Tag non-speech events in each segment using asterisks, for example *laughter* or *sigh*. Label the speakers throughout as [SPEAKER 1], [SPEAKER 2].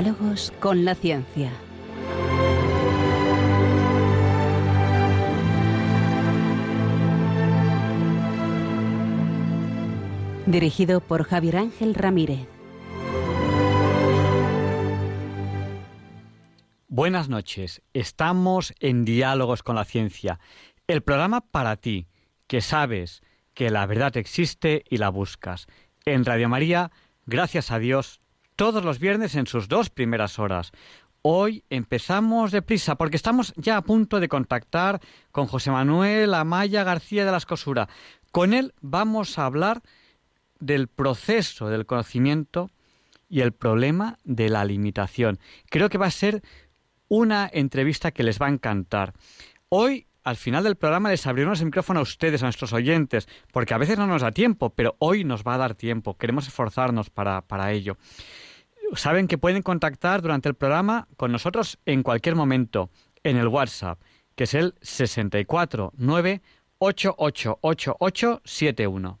[SPEAKER 1] Diálogos con la ciencia. Dirigido por Javier Ángel Ramírez.
[SPEAKER 2] Buenas noches. Estamos en Diálogos con la Ciencia, el programa para ti, que sabes que la verdad existe y la buscas. En Radio María, gracias a Dios, todos los viernes en sus dos primeras horas. Hoy empezamos deprisa porque estamos ya a punto de contactar con José Manuel Amaya García de la Escosura. Con él vamos a hablar del proceso del conocimiento y el problema de la limitación. Creo que va a ser una entrevista que les va a encantar. Hoy, al final del programa, les abriremos el micrófono a ustedes, a nuestros oyentes, porque a veces no nos da tiempo, pero hoy nos va a dar tiempo. Queremos esforzarnos para, para ello. Saben que pueden contactar durante el programa con nosotros en cualquier momento en el WhatsApp, que es el 649 888871.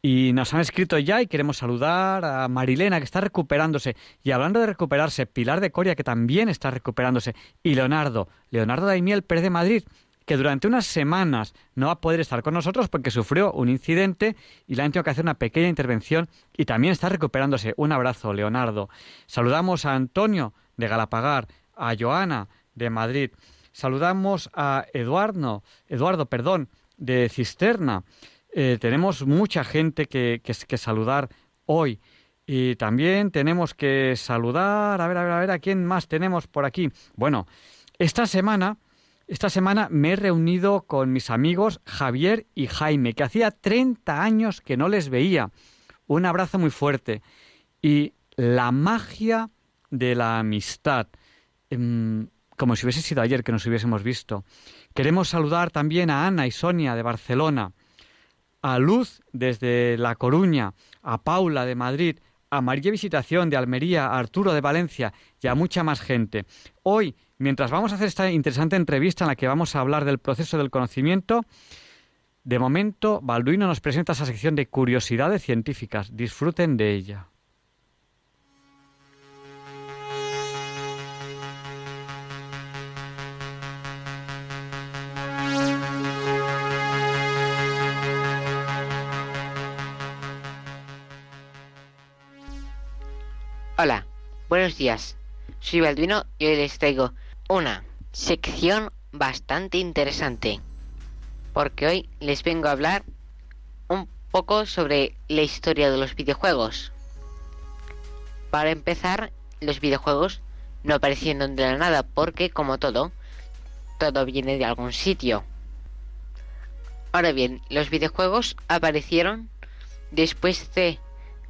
[SPEAKER 2] Y nos han escrito ya y queremos saludar a Marilena, que está recuperándose. Y hablando de recuperarse, Pilar de Coria, que también está recuperándose. Y Leonardo, Leonardo Daimiel Pérez de Madrid, que durante unas semanas no va a poder estar con nosotros porque sufrió un incidente y le han tenido que hacer una pequeña intervención y también está recuperándose. Un abrazo, Leonardo. Saludamos a Antonio de Galapagar, a Joana de Madrid. Saludamos a Eduardo, Eduardo, perdón, de Cisterna. Eh, tenemos mucha gente que, que, saludar hoy. Y también tenemos que saludar, a ver, a ver, a ver, ¿a quién más tenemos por aquí? Bueno, esta semana, esta semana me he reunido con mis amigos Javier y Jaime, que hacía 30 años que no les veía. Un abrazo muy fuerte. Y la magia de la amistad, em, como si hubiese sido ayer que nos hubiésemos visto. Queremos saludar también a Ana y Sonia de Barcelona a Luz desde La Coruña, a Paula de Madrid, a María Visitación de Almería, a Arturo de Valencia y a mucha más gente. Hoy, mientras vamos a hacer esta interesante entrevista en la que vamos a hablar del proceso del conocimiento, de momento Balduino nos presenta esa sección de curiosidades científicas. Disfruten de ella.
[SPEAKER 3] Hola, buenos días. Soy Balduino y hoy les traigo una sección bastante interesante. Porque hoy les vengo a hablar un poco sobre la historia de los videojuegos. Para empezar, los videojuegos no aparecieron de la nada porque, como todo, todo viene de algún sitio. Ahora bien, los videojuegos aparecieron después de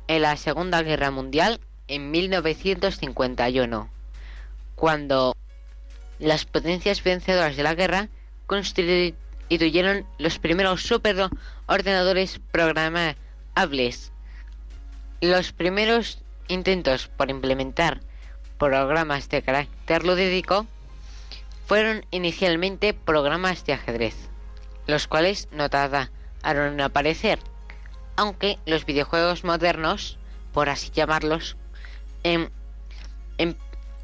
[SPEAKER 3] en la Segunda Guerra Mundial en 1951, cuando las potencias vencedoras de la guerra constituyeron los primeros superordenadores programables. Los primeros intentos por implementar programas de carácter lúdico fueron inicialmente programas de ajedrez, los cuales no tardaron en aparecer, aunque los videojuegos modernos, por así llamarlos, Em, em,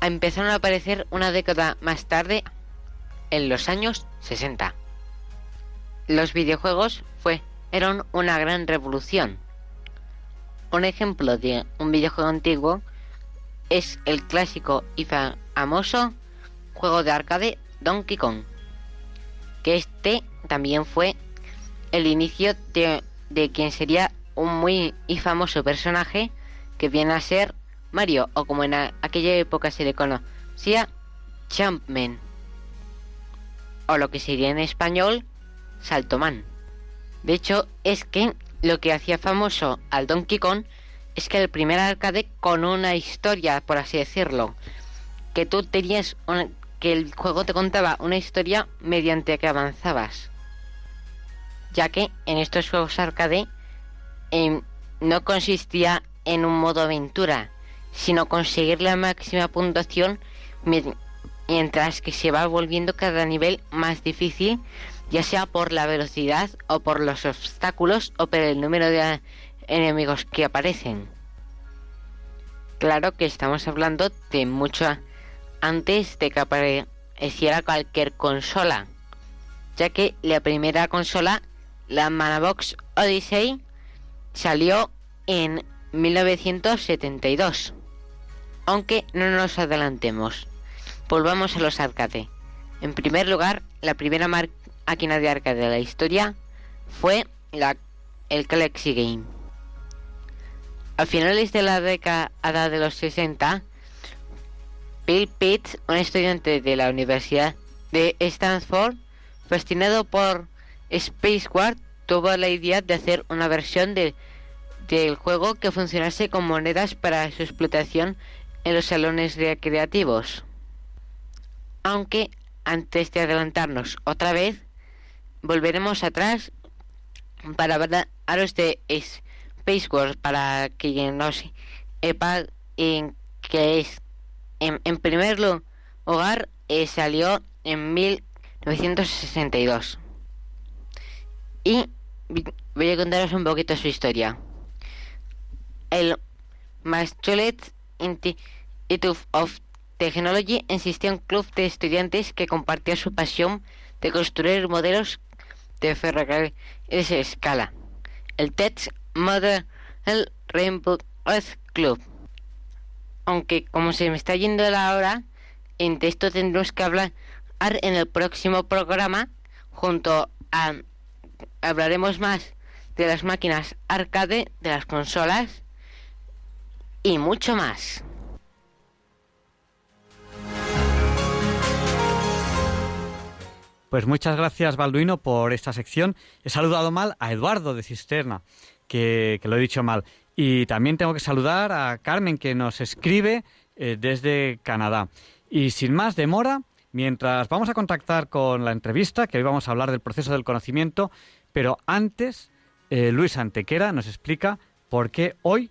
[SPEAKER 3] empezaron a aparecer una década más tarde, en los años 60. Los videojuegos fue, eran una gran revolución. Un ejemplo de un videojuego antiguo es el clásico y famoso juego de arcade Donkey Kong, que este también fue el inicio de, de quien sería un muy y famoso personaje que viene a ser Mario, o como en aquella época se le conocía, Jumpman, o lo que sería en español, Saltoman. De hecho, es que lo que hacía famoso al Donkey Kong es que el primer arcade con una historia, por así decirlo, que tú tenías que el juego te contaba una historia mediante que avanzabas. Ya que en estos juegos arcade em, no consistía en un modo aventura, sino conseguir la máxima puntuación mientras que se va volviendo cada nivel más difícil, ya sea por la velocidad o por los obstáculos o por el número de enemigos que aparecen. Claro que estamos hablando de mucho antes de que apareciera cualquier consola, ya que la primera consola, la Manabox Odyssey, salió en 1972. Aunque no nos adelantemos, volvamos a los arcade. En primer lugar, la primera máquina de arcade de la historia fue el Galaxy Game. A finales de la década de los 60, Bill Pitts, un estudiante de la Universidad de Stanford, fascinado por Space War, tuvo la idea de hacer una versión del juego que funcionase con monedas para su explotación en los salones recreativos. Aunque antes de adelantarnos otra vez, volveremos atrás para hablaros de Space Wars para que no sepa en que es. En, primer lugar eh, salió en 1962 y voy a contaros un poquito su historia. El Massachusetts Institute of Technology existía un club de estudiantes que compartía su pasión de construir modelos de ferrocarril esa escala. El TEDx Model Rainbow Earth Club. Aunque como se me está yendo la hora, en esto tendremos que hablar en el próximo programa junto a hablaremos más de las máquinas arcade, de las consolas y mucho más.
[SPEAKER 2] Pues muchas gracias, Balduino, por esta sección. He saludado mal a Eduardo de Cisterna, que, lo he dicho mal. Y también tengo que saludar a Carmen, que nos escribe eh, desde Canadá. Y sin más demora, mientras vamos a contactar con la entrevista, que hoy vamos a hablar del proceso del conocimiento, pero antes, eh, Luis Antequera nos explica por qué hoy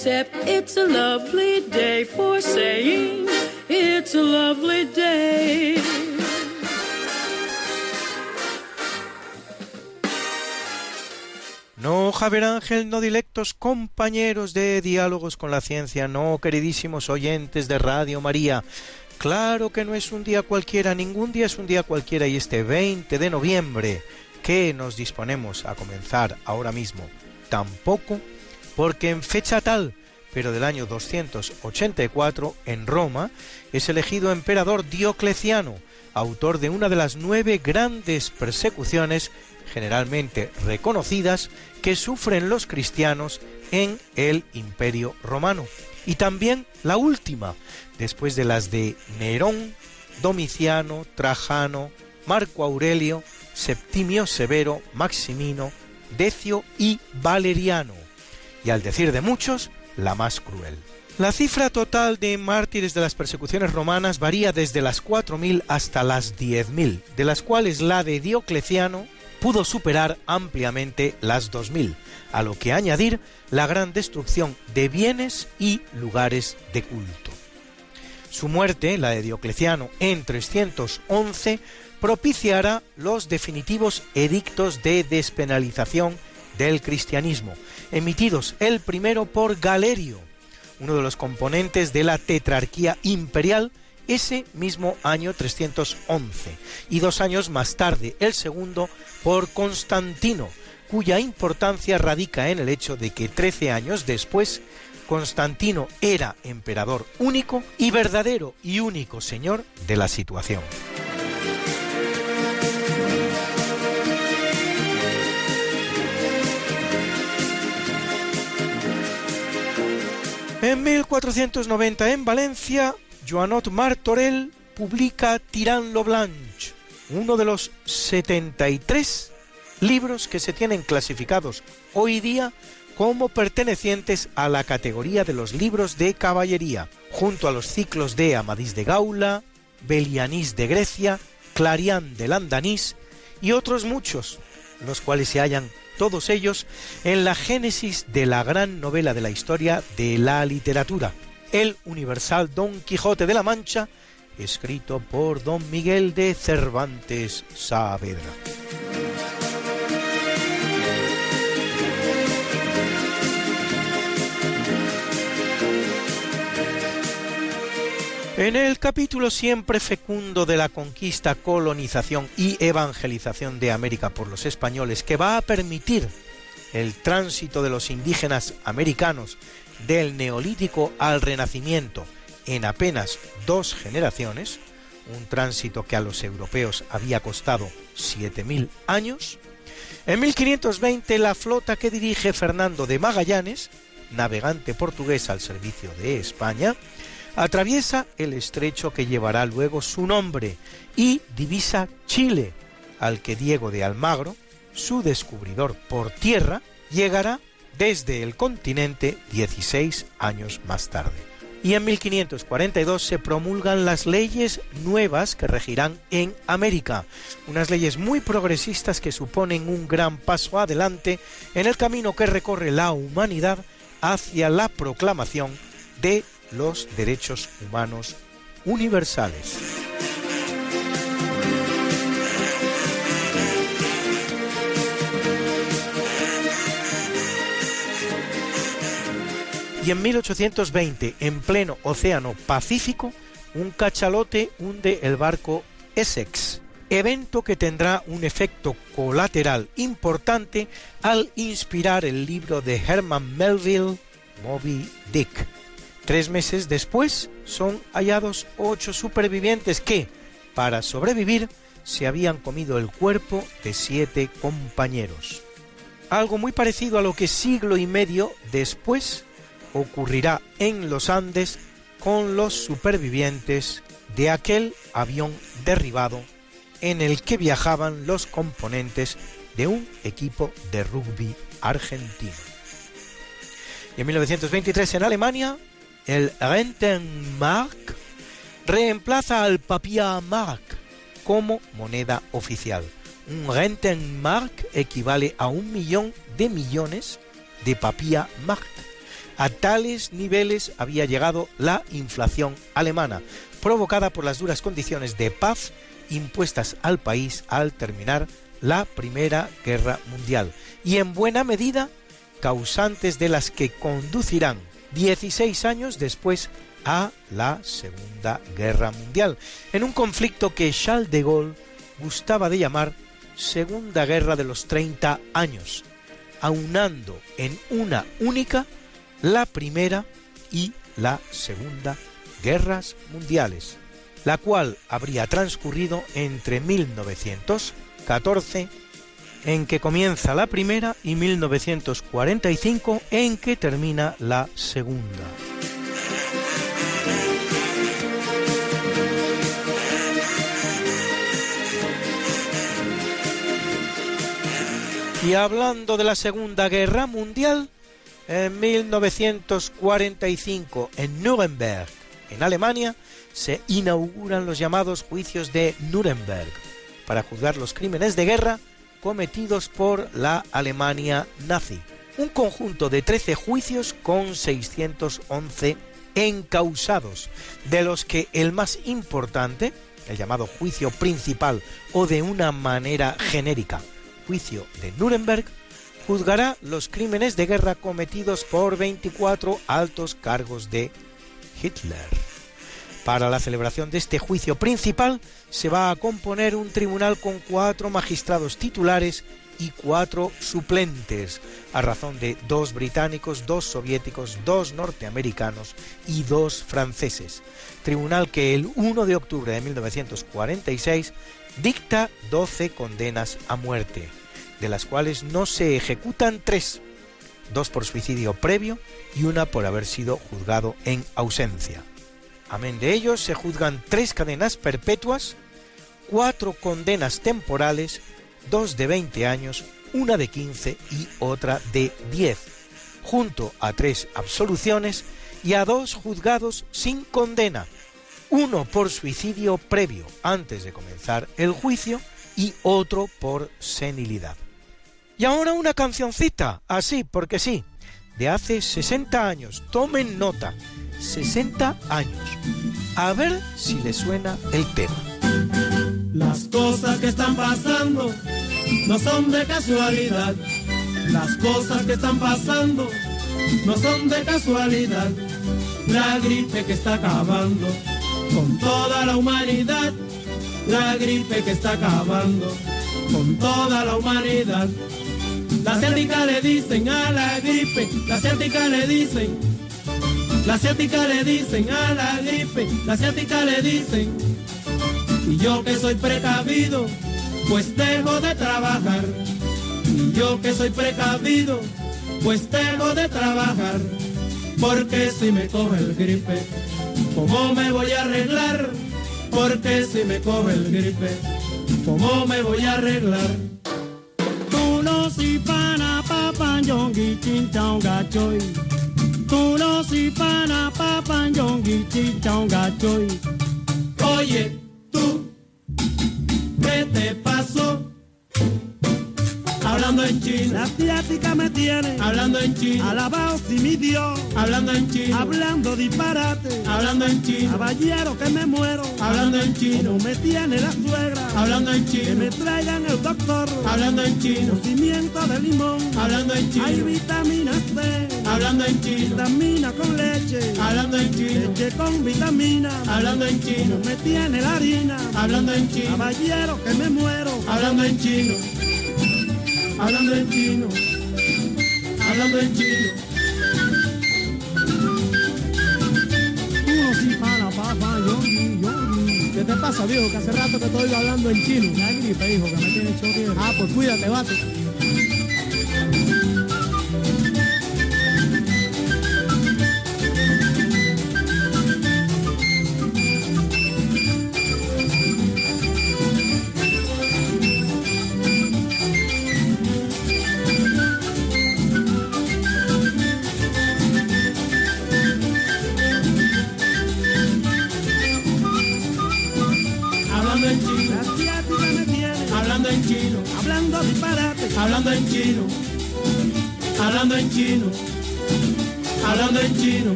[SPEAKER 4] except it's a lovely day for saying it's a lovely day.
[SPEAKER 5] No, Javier Ángel, no dilectos compañeros de diálogos con la ciencia, no, queridísimos oyentes de Radio María. Claro que no es un día cualquiera, ningún día es un día cualquiera y este 20 de noviembre que nos disponemos a comenzar ahora mismo, tampoco porque en fecha tal, pero del año 284, en Roma, es elegido emperador Diocleciano, autor de una de las nueve grandes persecuciones generalmente reconocidas que sufren los cristianos en el Imperio Romano. Y también la última, después de las de Nerón, Domiciano, Trajano, Marco Aurelio, Septimio Severo, Maximino, Decio y Valeriano y al decir de muchos, la más cruel. La cifra total de mártires de las persecuciones romanas varía desde las 4.000 hasta las 10.000, de las cuales la de Diocleciano pudo superar ampliamente las 2.000, a lo que añadir la gran destrucción de bienes y lugares de culto. Su muerte, la de Diocleciano, en 311, propiciará los definitivos edictos de despenalización del cristianismo, emitidos el primero por Galerio, uno de los componentes de la tetrarquía imperial, ese mismo año 311, y dos años más tarde el segundo por Constantino, cuya importancia radica en el hecho de que trece años después Constantino era emperador único y verdadero y único señor de la situación. En 1490 en Valencia, Joanot Martorell publica Tirant lo Blanche, uno de los 73 libros que se tienen clasificados hoy día como pertenecientes a la categoría de los libros de caballería, junto a los ciclos de Amadís de Gaula, Belianís de Grecia, Clarián de Landanís y otros muchos, los cuales se hallan todos ellos en la génesis de la gran novela de la historia de la literatura, el universal Don Quijote de la Mancha, escrito por Don Miguel de Cervantes Saavedra. En el capítulo siempre fecundo de la conquista, colonización y evangelización de América por los españoles, que va a permitir el tránsito de los indígenas americanos del neolítico al renacimiento en apenas dos generaciones, un tránsito que a los europeos había costado 7.000 años, en 1520 la flota que dirige Fernando de Magallanes, navegante portugués al servicio de España, atraviesa el estrecho que llevará luego su nombre y divisa Chile, al que Diego de Almagro, su descubridor por tierra, llegará desde el continente 16 años más tarde. Y en 1542 se promulgan las leyes nuevas que regirán en América, unas leyes muy progresistas que suponen un gran paso adelante en el camino que recorre la humanidad hacia la proclamación de los derechos humanos universales. Y en 1820, en pleno Océano Pacífico, un cachalote hunde el barco Essex, evento que tendrá un efecto colateral importante al inspirar el libro de Herman Melville, Moby Dick. Tres meses después son hallados ocho supervivientes que, para sobrevivir, se habían comido el cuerpo de siete compañeros. Algo muy parecido a lo que siglo y medio después ocurrirá en los Andes con los supervivientes de aquel avión derribado en el que viajaban los componentes de un equipo de rugby argentino. Y en 1923 en Alemania, el Rentenmark reemplaza al Mark como moneda oficial. Un Rentenmark equivale a un millón de millones de Mark. A tales niveles había llegado la inflación alemana, provocada por las duras condiciones de paz impuestas al país al terminar la Primera Guerra Mundial, y en buena medida causantes de las que conducirán 16 años después a la Segunda Guerra Mundial, en un conflicto que Charles de Gaulle gustaba de llamar Segunda Guerra de los 30 años, aunando en una única la Primera y la Segunda Guerras Mundiales, la cual habría transcurrido entre 1914, en que comienza la primera, y 1945, en que termina la segunda. Y hablando de la Segunda Guerra Mundial, en 1945, en Nuremberg, en Alemania, se inauguran los llamados juicios de Nuremberg para juzgar los crímenes de guerra cometidos por la Alemania nazi. Un conjunto de 13 juicios con 611 encausados, de los que el más importante, el llamado juicio principal o de una manera genérica, juicio de Nuremberg, juzgará los crímenes de guerra cometidos por 24 altos cargos de Hitler. Para la celebración de este juicio principal se va a componer un tribunal con cuatro magistrados titulares y cuatro suplentes, a razón de dos británicos, dos soviéticos, dos norteamericanos y dos franceses. Tribunal que el 1 de octubre de 1946 dicta 12 condenas a muerte de las cuales no se ejecutan tres, dos por suicidio previo y una por haber sido juzgado en ausencia. Amén de ellos se juzgan tres cadenas perpetuas, cuatro condenas temporales, dos de 20 años, una de 15 y otra de 10, junto a tres absoluciones y a dos juzgados sin condena, uno por suicidio previo antes de comenzar el juicio y otro por senilidad. Y ahora una cancioncita, así porque sí, de hace 60 años, tomen nota, 60 años. A ver si les suena el tema.
[SPEAKER 6] Las cosas que están pasando no son de casualidad. Las cosas que están pasando no son de casualidad. La gripe que está acabando con toda la humanidad. La gripe que está acabando con toda la humanidad. La ciática le dicen a la gripe, la ciática le dicen, la ciática le dicen a la gripe, la ciática le dicen. Y yo que soy precavido, pues dejo de trabajar. Y yo que soy precavido, pues dejo de trabajar. Porque si me coge el gripe, ¿cómo me voy a arreglar? Porque si me coge el gripe, ¿cómo me voy a arreglar? Tú no si pana papan yongi chin chao gachoy. Tú no si pana papan yongi. Oye, tú, ¿qué te pasó? Hablando en chino.
[SPEAKER 7] La asiática me tiene
[SPEAKER 6] Hablando en chino.
[SPEAKER 7] alabado si mi Dios,
[SPEAKER 6] Hablando en chino.
[SPEAKER 7] hablando disparate,
[SPEAKER 6] Hablando en chino.
[SPEAKER 7] caballero que me muero,
[SPEAKER 6] Hablando en chino.
[SPEAKER 7] como me tiene la suegra,
[SPEAKER 6] Hablando en
[SPEAKER 7] que
[SPEAKER 6] chino.
[SPEAKER 7] me traigan el doctor,
[SPEAKER 6] Hablando en chino.
[SPEAKER 7] cocimiento de limón,
[SPEAKER 6] Hablando en
[SPEAKER 7] hay
[SPEAKER 6] chino.
[SPEAKER 7] vitamina C,
[SPEAKER 6] Hablando en chino.
[SPEAKER 7] vitamina con leche,
[SPEAKER 6] Hablando en chino.
[SPEAKER 7] leche con vitamina,
[SPEAKER 6] Hablando en chino.
[SPEAKER 7] como me tiene la harina,
[SPEAKER 6] Hablando en chino.
[SPEAKER 7] caballero que me muero,
[SPEAKER 6] Hablando en chino. Hablando en chino. Hablando en chino.
[SPEAKER 7] uno si para papá, yongi, yongi.
[SPEAKER 6] ¿Qué te pasa, viejo? Que hace rato que estoy hablando en chino.
[SPEAKER 7] La gripe, hijo, que me tiene choque.
[SPEAKER 6] Ah, pues cuídate, bate.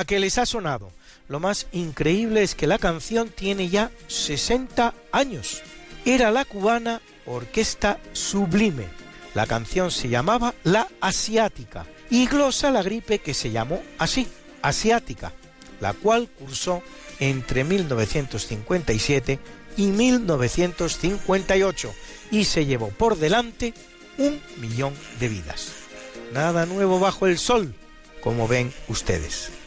[SPEAKER 5] ¿A qué les ha sonado? Lo más increíble es que la canción tiene ya 60 años. Era la cubana Orquesta Sublime. La canción se llamaba La Asiática y glosa la gripe que se llamó así, Asiática, la cual cursó entre 1957 y 1958 y se llevó por delante un millón de vidas. Nada nuevo bajo el sol, como ven ustedes.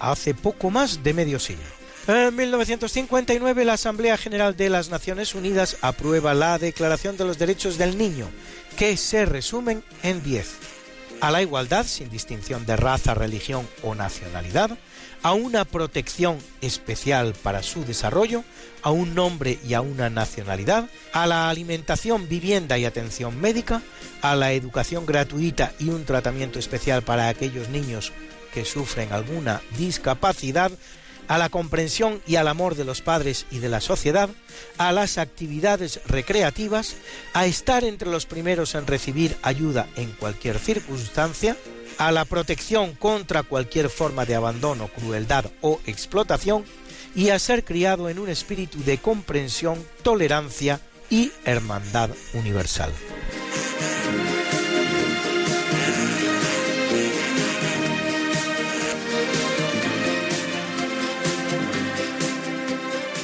[SPEAKER 5] Hace poco más de medio siglo. En 1959 la Asamblea General de las Naciones Unidas aprueba la Declaración de los Derechos del Niño, que se resumen en 10. A la igualdad sin distinción de raza, religión o nacionalidad, a una protección especial para su desarrollo, a un nombre y a una nacionalidad, a la alimentación, vivienda y atención médica, a la educación gratuita y un tratamiento especial para aquellos niños que sufren alguna discapacidad, a la comprensión y al amor de los padres y de la sociedad, a las actividades recreativas, a estar entre los primeros en recibir ayuda en cualquier circunstancia, a la protección contra cualquier forma de abandono, crueldad o explotación, y a ser criado en un espíritu de comprensión, tolerancia y hermandad universal.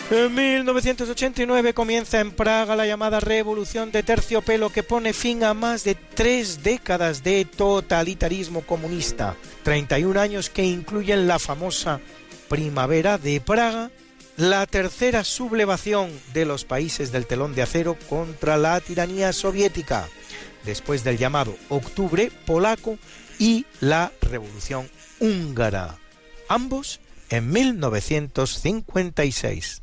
[SPEAKER 5] En 1989 comienza en Praga la llamada Revolución de Terciopelo que pone fin a más de tres décadas de totalitarismo comunista, 31 años que incluyen la famosa Primavera de Praga, la tercera sublevación de los países del telón de acero contra la tiranía soviética, después del llamado Octubre polaco y la Revolución húngara, ambos en 1956.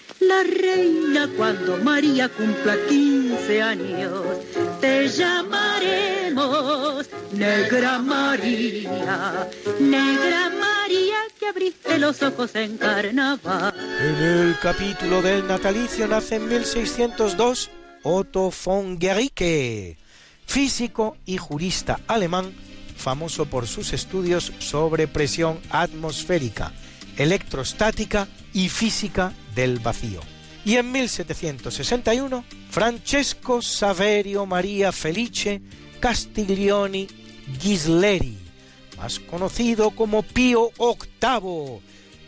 [SPEAKER 8] la reina cuando María cumpla 15 años. Te llamaremos Negra María, Negra María que abriste los ojos en carnaval.
[SPEAKER 5] En el capítulo del natalicio nace en 1602 Otto von Guericke, físico y jurista alemán famoso por sus estudios sobre presión atmosférica, electrostática y física del vacío. Y en 1761, Francesco Saverio Maria Felice Castiglioni Ghisleri, más conocido como Pío VIII,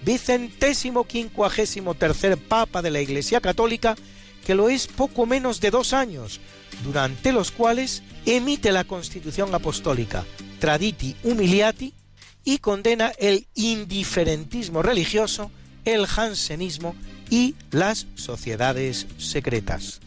[SPEAKER 5] vicentésimo quincuagésimo tercer Papa de la Iglesia Católica, que lo es poco menos de dos años, durante los cuales emite la Constitución Apostólica Traditi Humiliati y condena el indiferentismo religioso, el jansenismo y las sociedades secretas.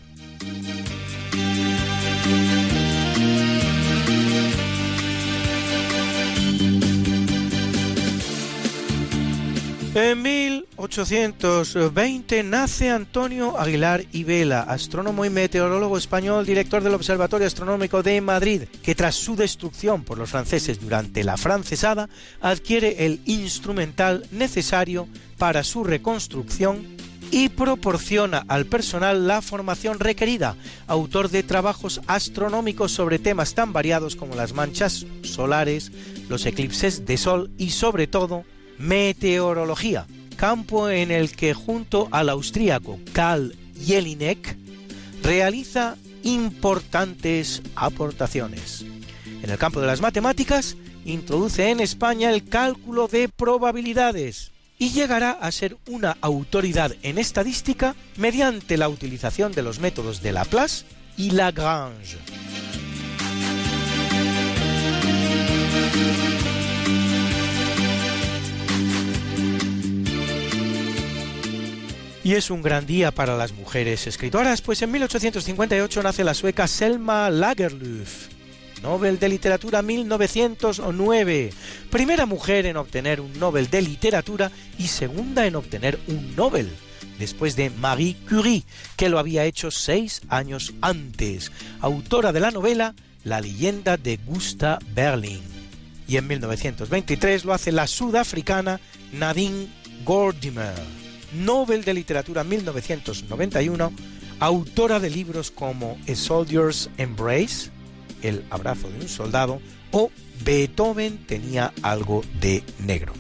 [SPEAKER 5] En 1820 nace Antonio Aguilar y Vela, astrónomo y meteorólogo español, director del Observatorio Astronómico de Madrid, que tras su destrucción por los franceses durante la francesada, adquiere el instrumental necesario para su reconstrucción y proporciona al personal la formación requerida, autor de trabajos astronómicos sobre temas tan variados como las manchas solares, los eclipses de sol y sobre todo meteorología, campo en el que junto al austríaco Karl Jelinek realiza importantes aportaciones. En el campo de las matemáticas, introduce en España el cálculo de probabilidades y llegará a ser una autoridad en estadística mediante la utilización de los métodos de Laplace y Lagrange. Y es un gran día para las mujeres escritoras, pues en 1858 nace la sueca Selma Lagerlöf, Nobel de Literatura 1909, primera mujer en obtener un Nobel de Literatura y segunda en obtener un Nobel, después de Marie Curie, que lo había hecho seis años antes, autora de la novela La leyenda de Gusta Berling. Y en 1923 lo hace la sudafricana Nadine Gordimer. Nobel de Literatura 1991, autora de libros como A Soldier's Embrace, El abrazo de un soldado, o Beethoven tenía algo de negro.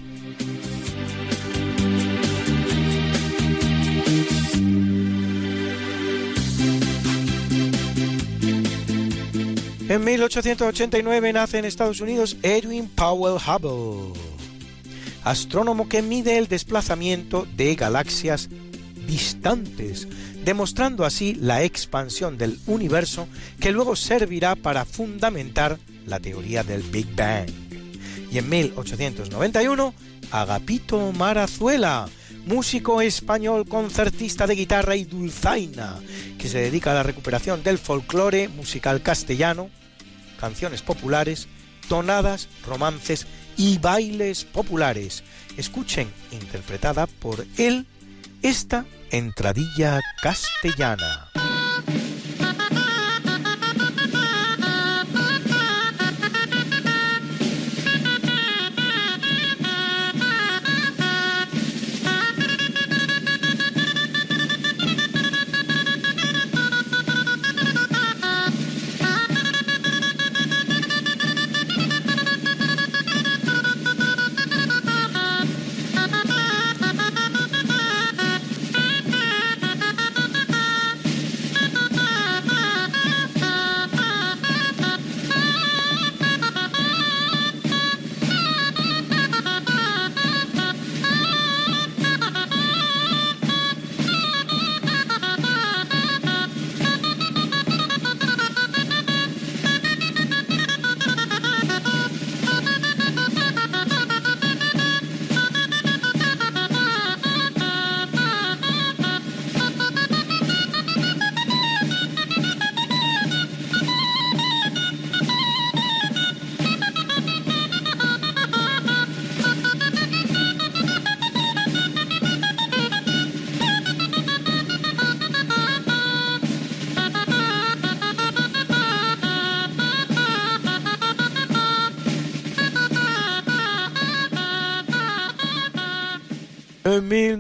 [SPEAKER 5] En 1889 nace en Estados Unidos Edwin Powell Hubble astrónomo que mide el desplazamiento de galaxias distantes, demostrando así la expansión del universo que luego servirá para fundamentar la teoría del Big Bang. Y en 1891, Agapito Marazuela, músico español concertista de guitarra y dulzaina, que se dedica a la recuperación del folclore musical castellano, canciones populares, tonadas, romances y bailes populares. Escuchen, interpretada por él, esta entradilla castellana.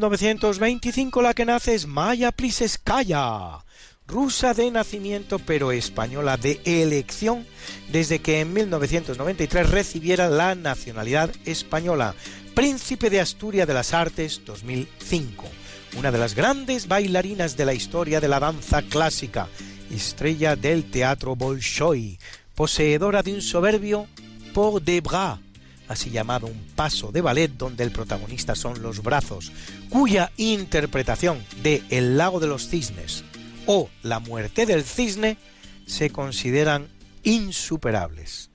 [SPEAKER 5] 1925 la que nace es Maya Pliskaya, rusa de nacimiento pero española de elección desde que en 1993 recibiera la nacionalidad española, Príncipe de Asturias de las Artes 2005, una de las grandes bailarinas de la historia de la danza clásica, estrella del teatro Bolshoi, poseedora de un soberbio port de bras, así llamado un paso de ballet donde el protagonista son los brazos, cuya interpretación de El lago de los cisnes o La muerte del cisne se consideran insuperables.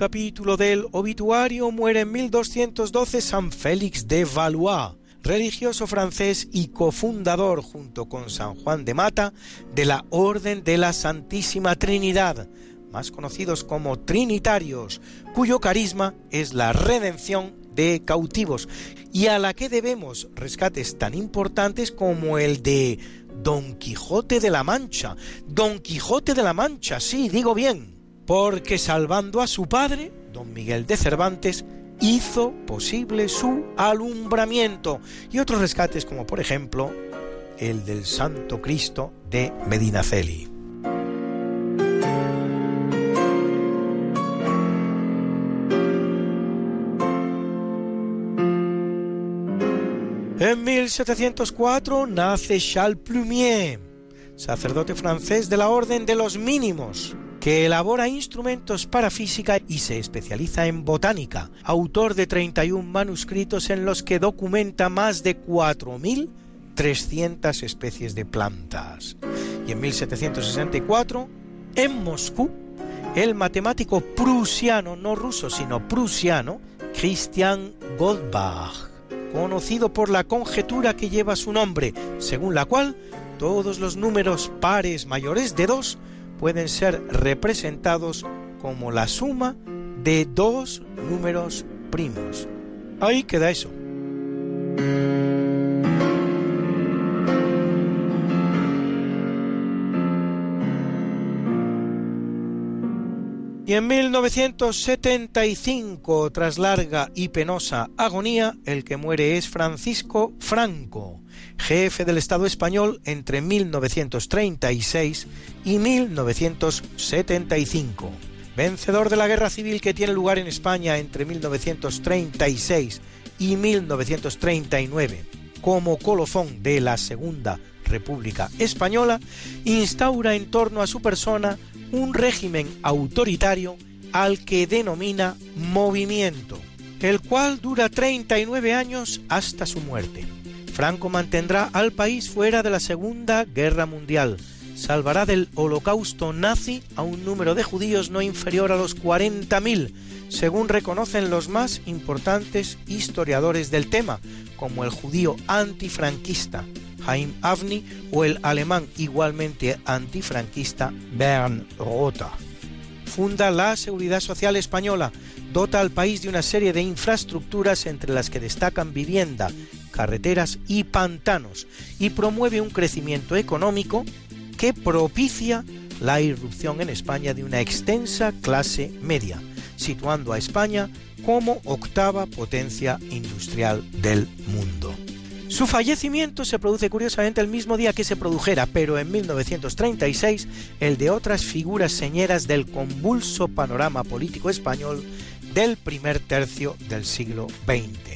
[SPEAKER 5] Capítulo del obituario muere en 1212 San Félix de Valois, religioso francés y cofundador junto con San Juan de Mata de la Orden de la Santísima Trinidad, más conocidos como Trinitarios, cuyo carisma es la redención de cautivos y a la que debemos rescates tan importantes como el de Don Quijote de la Mancha. Don Quijote de la Mancha, sí, digo bien porque salvando a su padre, don Miguel de Cervantes, hizo posible su alumbramiento y otros rescates como por ejemplo el del Santo Cristo de Medinaceli. En 1704 nace Charles Plumier, sacerdote francés de la Orden de los Mínimos, que elabora instrumentos para física y se especializa en botánica, autor de 31 manuscritos en los que documenta más de 4.300 especies de plantas. Y en 1764, en Moscú, el matemático prusiano, no ruso, sino prusiano, Christian Goldbach, conocido por la conjetura que lleva su nombre, según la cual todos los números pares mayores de 2 pueden ser representados como la suma de dos números primos. Ahí queda eso. Y en 1975, tras larga y penosa agonía, el que muere es Francisco Franco, jefe del Estado español entre 1936 y 1975. Vencedor de la guerra civil que tiene lugar en España entre 1936 y 1939, como colofón de la Segunda República Española, instaura en torno a su persona un régimen autoritario al que denomina movimiento, el cual dura 39 años hasta su muerte. Franco mantendrá al país fuera de la Segunda Guerra Mundial, salvará del holocausto nazi a un número de judíos no inferior a los 40.000, según reconocen los más importantes historiadores del tema, como el judío antifranquista Haim Avni o el alemán igualmente antifranquista Bern Rotha. Funda la Seguridad Social Española, dota al país de una serie de infraestructuras entre las que destacan vivienda, carreteras y pantanos y promueve un crecimiento económico que propicia la irrupción en España de una extensa clase media, situando a España como octava potencia industrial del mundo. Su fallecimiento se produce curiosamente el mismo día que se produjera, pero en 1936, el de otras figuras señeras del convulso panorama político español del primer tercio del siglo XX.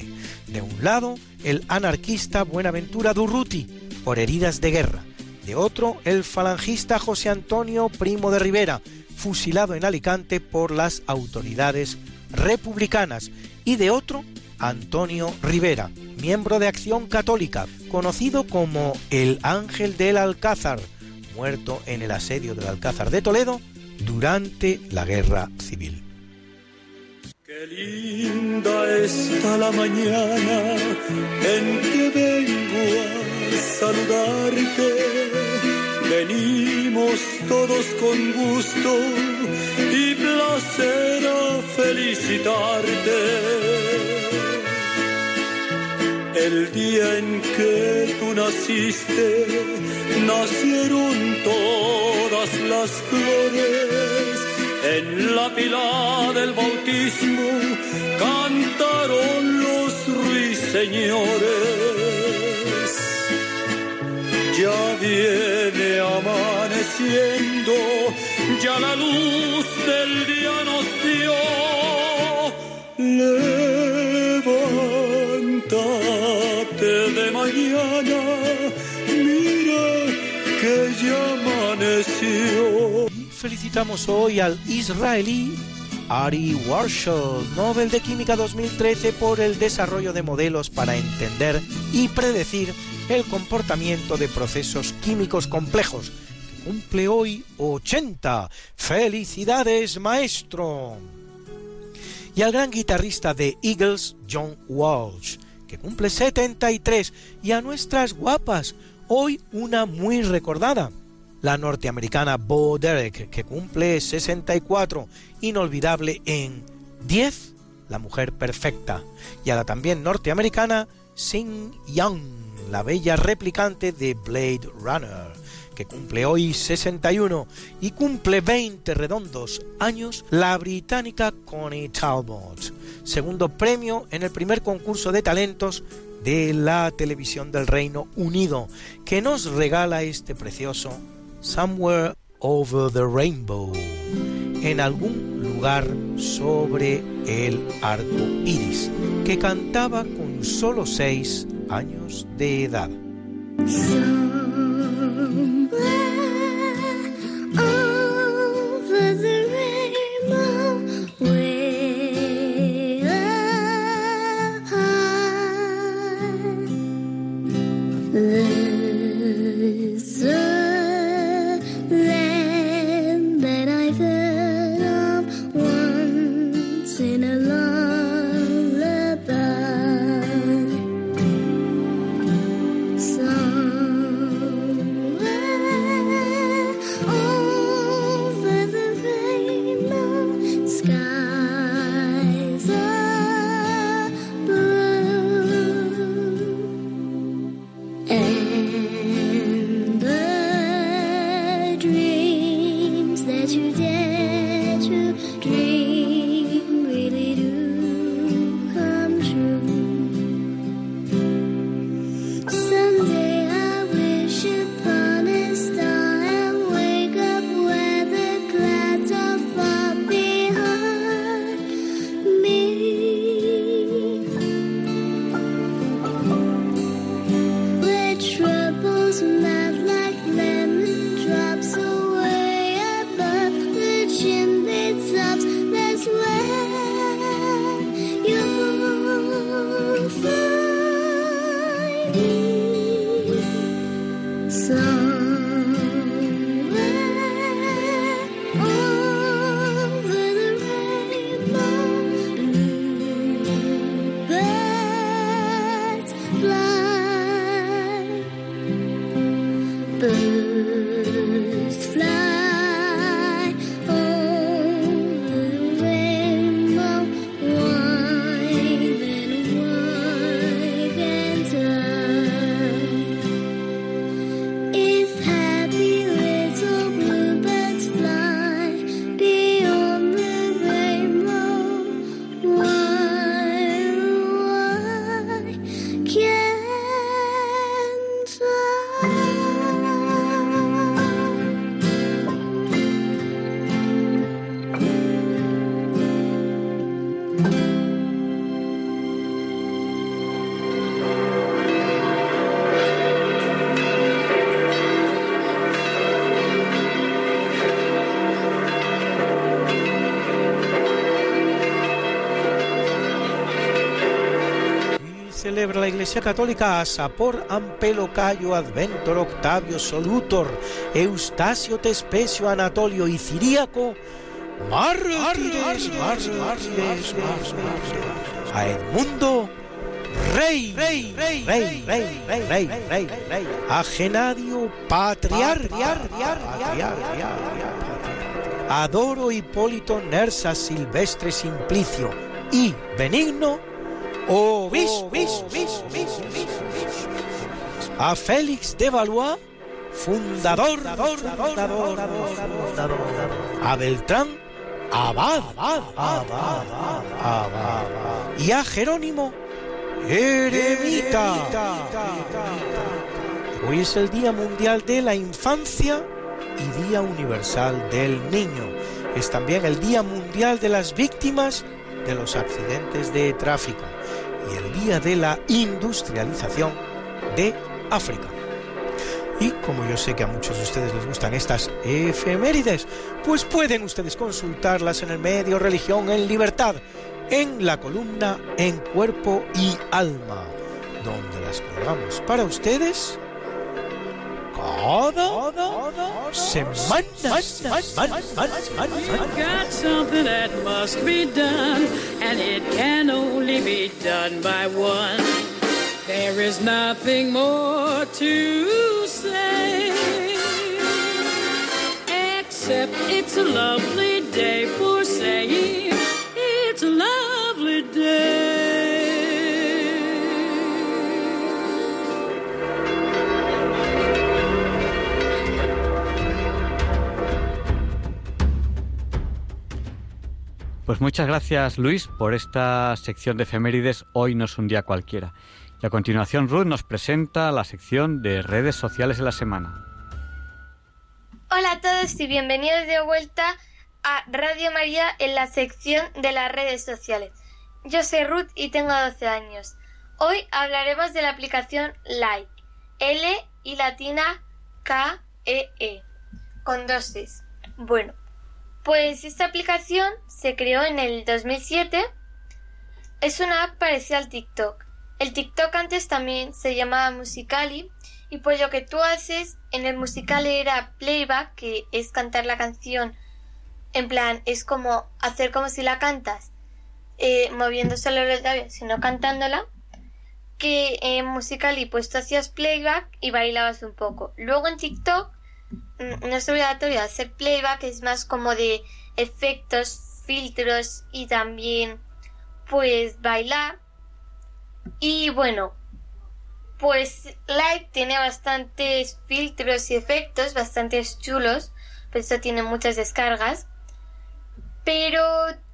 [SPEAKER 5] De un lado, el anarquista Buenaventura Durruti, por heridas de guerra. De otro, el falangista José Antonio Primo de Rivera, fusilado en Alicante por las autoridades republicanas. Y de otro, Antonio Rivera, miembro de Acción Católica, conocido como el Ángel del Alcázar, muerto en el asedio del Alcázar de Toledo durante la Guerra Civil.
[SPEAKER 6] Qué
[SPEAKER 9] linda está la mañana en que vengo a saludarte. Venimos todos con gusto y placer a felicitarte. El día en que tú naciste, nacieron todas las flores. En la pila del bautismo cantaron los ruiseñores. Ya viene amaneciendo, ya la luz del día nos dio.
[SPEAKER 10] Felicitamos hoy al israelí Ari Warshall, Nobel de Química 2013 por el desarrollo de modelos para entender y predecir el comportamiento de procesos químicos complejos. Cumple hoy 80. ¡Felicidades, maestro! Y al gran guitarrista de Eagles, John Walsh, que cumple 73, y a nuestras guapas, hoy una muy recordada, la norteamericana Bo Derek, que cumple 64, inolvidable en 10, La Mujer Perfecta, y a la también norteamericana Sing Young, la bella replicante de Blade Runner, que cumple hoy 61 y cumple 20 redondos años la británica Connie Talbot, segundo premio en el primer concurso de talentos de la televisión del Reino Unido, que nos regala este precioso Somewhere Over the Rainbow, en algún lugar sobre el arco iris, que cantaba con solo 6 años de edad. Iglesia Católica Sapor Ampelo Cayo Adventor Octavio Solutor Eustasio Tespecio Anatolio y Ciríaco mártires, mártires,
[SPEAKER 5] a Edmundo Rey, rey, rey, rey, rey, rey, rey, rey, a Genadio Patriarca, a Doro Hipólito Nersa Silvestre Simplicio y Benigno a Félix de Valois, fundador, a Beltrán Abad, y a Jerónimo Eremita. Hoy es el Día Mundial de la Infancia y Día Universal del Niño. Es también el Día Mundial de las Víctimas de los Accidentes de Tráfico y el Día de la Industrialización de África. Y como yo sé que a muchos de ustedes les gustan estas efemérides, pues pueden ustedes consultarlas en el medio Religión en Libertad, en la columna En Cuerpo y Alma, donde las colgamos para ustedes cada semana.
[SPEAKER 4] There is nothing more to say, except it's a lovely day for saying it's a lovely day.
[SPEAKER 2] Pues muchas gracias Luis por esta sección de efemérides Hoy no es un día cualquiera. Y a continuación Ruth nos presenta la sección de redes sociales de la semana.
[SPEAKER 11] Hola a todos y bienvenidos de vuelta a Radio María en la sección de las redes sociales. Yo soy Ruth y tengo 12 años. Hoy hablaremos de la aplicación Like, L y latina K E E, con dos Cs. Bueno, pues esta aplicación se creó en el 2007. Es una app parecida al TikTok. El TikTok antes también se llamaba Musicali y pues lo que tú haces en el Musicali era playback, que es cantar la canción en plan, es como hacer como si la cantas, eh, moviendo solo los labios, sino cantándola. Que en Musicali pues tú hacías playback y bailabas un poco. Luego en TikTok mm, no es obligatorio hacer playback, es más como de efectos, filtros y también pues bailar. Y bueno, pues Light tiene bastantes filtros y efectos, bastantes chulos, por eso tiene muchas descargas. Pero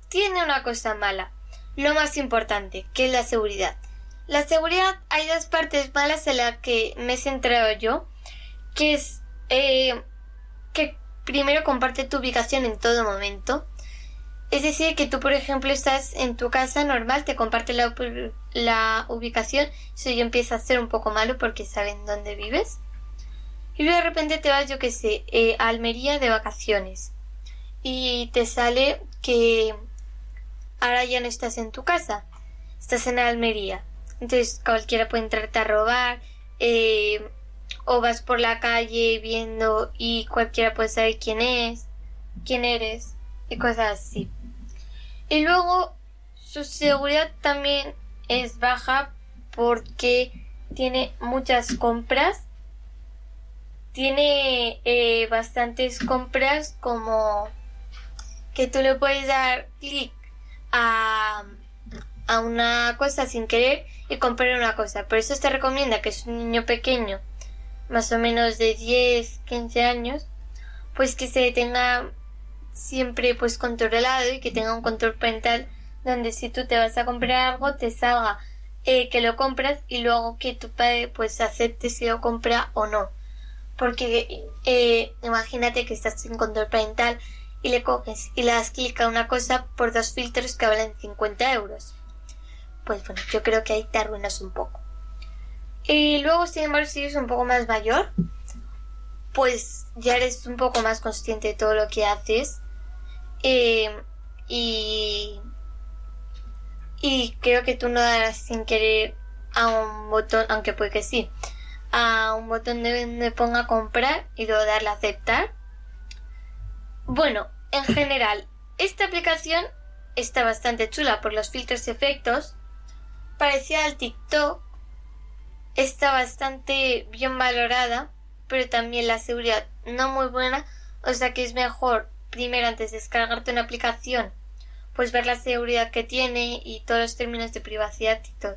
[SPEAKER 11] tiene una cosa mala, lo más importante, que es la seguridad. La seguridad hay dos partes malas en las que me he centrado yo, que es eh, que primero comparte tu ubicación en todo momento. Es decir, que tú, por ejemplo, estás en tu casa normal, te comparte la, ubicación, eso ya empieza a ser un poco malo porque saben dónde vives. Y de repente te vas, yo que sé, eh, a Almería de vacaciones. Y te sale que ahora ya no estás en tu casa, estás en Almería. Entonces cualquiera puede entrarte a robar, eh, o vas por la calle viendo y cualquiera puede saber quién es, quién eres, y cosas así. Y luego su seguridad también es baja porque tiene muchas compras. Tiene eh, bastantes compras como que tú le puedes dar clic a, a una cosa sin querer y comprar una cosa. Por eso te recomienda que es un niño pequeño, más o menos de 10, 15 años, pues que se tenga siempre pues controlado y que tenga un control parental donde si tú te vas a comprar algo te salga eh, que lo compras y luego que tu padre pues acepte si lo compra o no. Porque eh, imagínate que estás sin control parental y le coges y le das clic a una cosa por dos filtros que valen 50 euros. Pues bueno yo creo que ahí te arruinas un poco. Y luego sin embargo si eres un poco más mayor pues ya eres un poco más consciente de todo lo que haces eh, y y creo que tú no darás sin querer a un botón, aunque puede que sí, a un botón de donde ponga comprar y luego darle a aceptar. Bueno, en general, esta aplicación está bastante chula por los filtros y efectos, parecida al TikTok. Está bastante bien valorada, pero también la seguridad no muy buena, o sea que es mejor primero antes de descargarte una aplicación, pues ver la seguridad que tiene y todos los términos de privacidad de TikTok.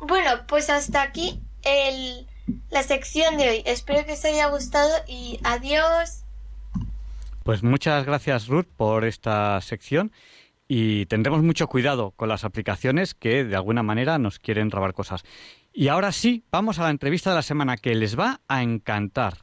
[SPEAKER 11] Bueno, pues hasta aquí el, la sección de hoy. Espero que os haya gustado y adiós.
[SPEAKER 2] Pues muchas gracias Ruth por esta sección y tendremos mucho cuidado con las aplicaciones que de alguna manera nos quieren robar cosas. Y ahora sí, vamos a la entrevista de la semana que les va a encantar.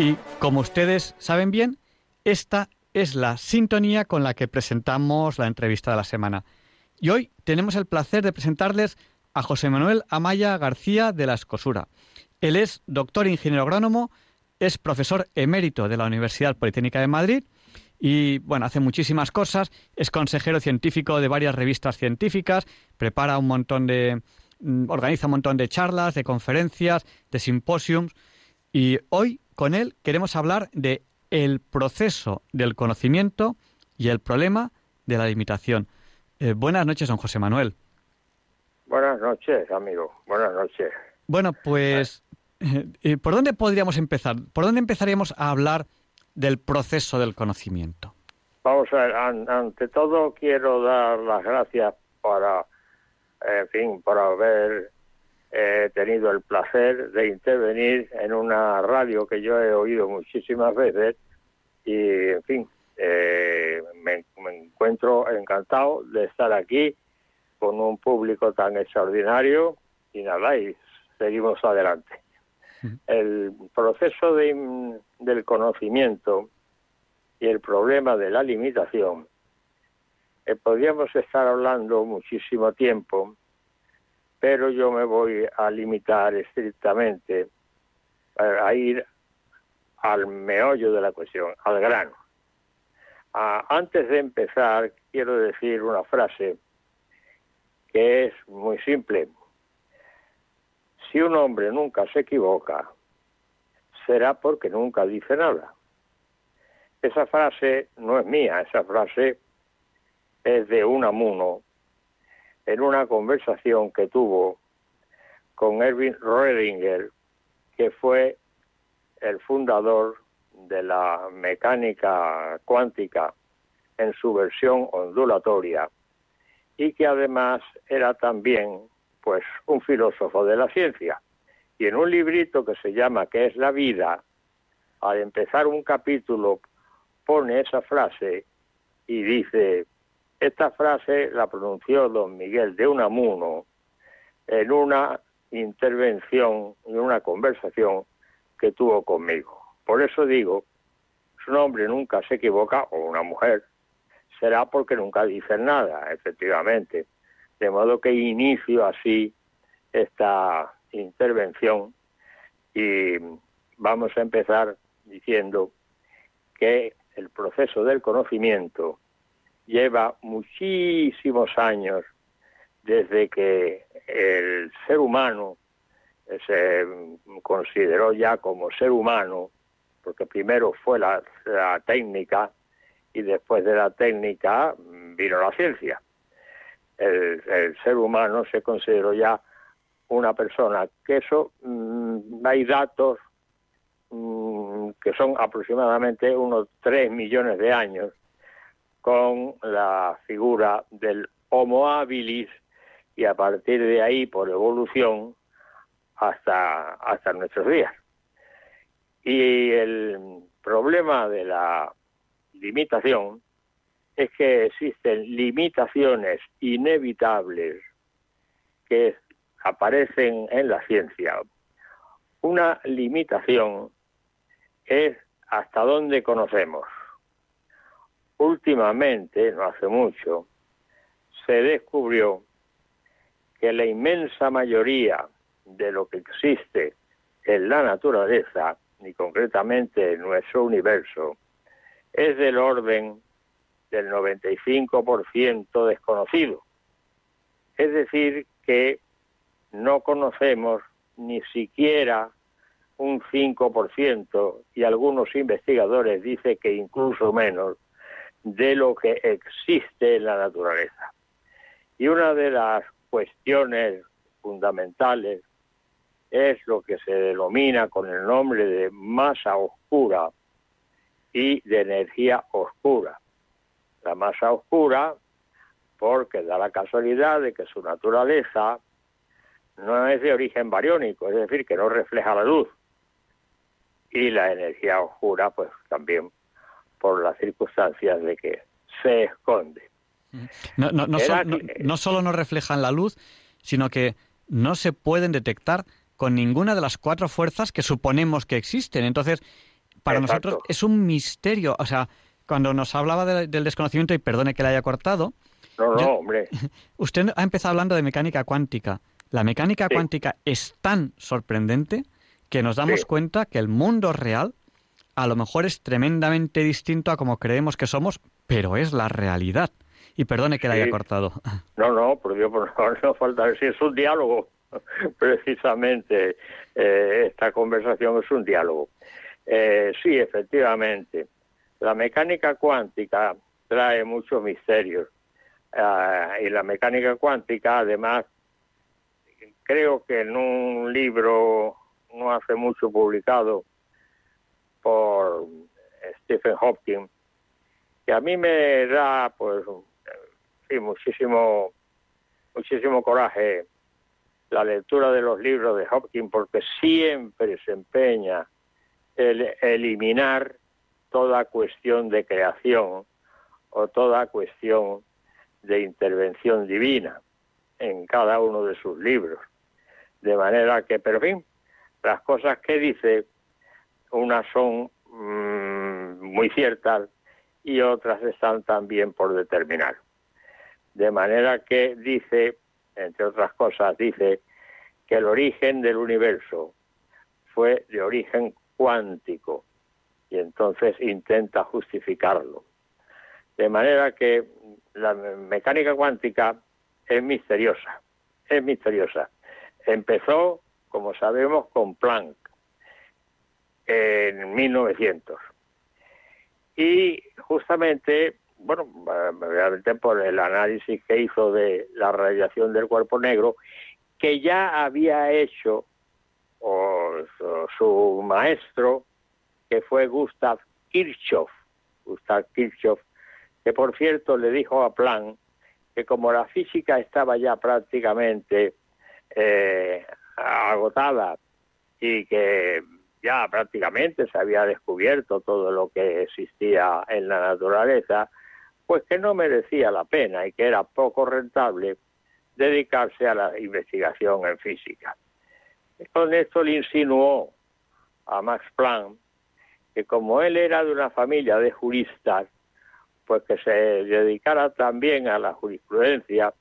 [SPEAKER 2] Y como ustedes saben bien, esta es la sintonía con la que presentamos la entrevista de la semana. Y hoy tenemos el placer de presentarles a José Manuel Amaya García de la Escosura. Él es doctor ingeniero agrónomo, es profesor emérito de la Universidad Politécnica de Madrid y, bueno, hace muchísimas cosas, es consejero científico de varias revistas científicas, prepara un montón de, mm, organiza un montón de charlas, de conferencias, de simposiums y hoy con él queremos hablar de el proceso del conocimiento y el problema de la limitación. Eh, buenas noches, don José Manuel.
[SPEAKER 12] Buenas noches, amigo. Buenas noches.
[SPEAKER 2] Bueno, pues, eh, ¿por dónde podríamos empezar? ¿Por dónde empezaríamos a hablar del proceso del conocimiento?
[SPEAKER 12] Vamos a ver, an- ante todo quiero dar las gracias para, en fin, por haber eh, tenido el placer de intervenir en una radio que yo he oído muchísimas veces y, en fin, eh, me, me encuentro encantado de estar aquí con un público tan extraordinario y nada, y seguimos adelante. El proceso de- del conocimiento y el problema de la limitación, eh, podríamos estar hablando muchísimo tiempo, pero yo me voy a limitar estrictamente a, ir al meollo de la cuestión, al grano. Ah, antes de empezar, quiero decir una frase que es muy simple. Si un hombre nunca se equivoca, será porque nunca dice nada. Esa frase no es mía, esa frase es de Unamuno en una conversación que tuvo con Erwin Rödinger, que fue el fundador de la mecánica cuántica en su versión ondulatoria y que además era también pues un filósofo de la ciencia. Y en un librito que se llama ¿Qué es la vida? Al empezar un capítulo pone esa frase y dice, esta frase la pronunció don Miguel de Unamuno en una intervención, en una conversación que tuvo conmigo. Por eso digo, su nombre nunca se equivoca, o una mujer, será porque nunca dicen nada, efectivamente. De modo que inicio así esta intervención y vamos a empezar diciendo que el proceso del conocimiento lleva muchísimos años desde que el ser humano se consideró ya como ser humano, porque primero fue la, técnica y después de la técnica vino la ciencia. El, el ser humano se consideró ya una persona, que eso mm, hay datos mm, que son aproximadamente unos 3 millones de años con la figura del Homo habilis y a partir de ahí, por evolución, hasta, hasta nuestros días. Y el problema de la limitación es que existen limitaciones inevitables que aparecen en la ciencia. Una limitación es hasta dónde conocemos. Últimamente, no hace mucho, se descubrió que la inmensa mayoría de lo que existe en la naturaleza, y concretamente en nuestro universo, es del orden del 95% desconocido. Es decir, que no conocemos ni siquiera un 5% y algunos investigadores dicen que incluso menos de lo que existe en la naturaleza. Y una de las cuestiones fundamentales es lo que se denomina con el nombre de masa oscura y de energía oscura. La masa oscura, porque da la casualidad de que su naturaleza no es de origen bariónico, es decir, que no refleja la luz. Y la energía oscura, pues también por las circunstancias de que se esconde.
[SPEAKER 2] No, no, no, solo no reflejan la luz, sino que no se pueden detectar con ninguna de las cuatro fuerzas que suponemos que existen. Entonces, para
[SPEAKER 12] Exacto.
[SPEAKER 2] nosotros es un misterio. O sea, cuando nos hablaba de- del desconocimiento, y perdone que le haya cortado,
[SPEAKER 12] No, no, hombre. *laughs*
[SPEAKER 2] usted ha empezado hablando de mecánica cuántica. La mecánica
[SPEAKER 12] Sí.
[SPEAKER 2] cuántica es tan sorprendente que nos damos
[SPEAKER 12] Sí.
[SPEAKER 2] cuenta que el mundo real a lo mejor es tremendamente distinto a como creemos que somos, pero es la realidad. Y perdone que
[SPEAKER 12] Sí.
[SPEAKER 2] haya cortado. *laughs*
[SPEAKER 12] No, no, por Dios, por favor, no falta si es un diálogo. *laughs* Precisamente eh, esta conversación es un diálogo. Eh, sí, efectivamente, la mecánica cuántica trae muchos misterios. Ah, y la mecánica cuántica, además, creo que en un libro no hace mucho publicado por Stephen Hopkins, que a mí me da, pues, sí, muchísimo, muchísimo coraje la lectura de los libros de Hopkins porque siempre se empeña en eliminar toda cuestión de creación o toda cuestión de intervención divina en cada uno de sus libros. De manera que, pero en fin, las cosas que dice, unas son mm, muy ciertas y otras están también por determinar. De manera que dice, entre otras cosas, dice que el origen del universo fue de origen cuántico y entonces intenta justificarlo. De manera que la mecánica cuántica es misteriosa, es misteriosa. Empezó, como sabemos, con Planck en 1900 y justamente, bueno, realmente por el análisis que hizo de la radiación del cuerpo negro, que ya había hecho su maestro, que fue Gustav Kirchhoff, Gustav Kirchhoff, que por cierto le dijo a Planck que como la física estaba ya prácticamente eh, agotada y que ya prácticamente se había descubierto todo lo que existía en la naturaleza, pues que no merecía la pena y que era poco rentable dedicarse a la investigación en física. Con esto le insinuó a Max Planck que como él era de una familia de juristas, pues que se dedicara también a la jurisprudencia,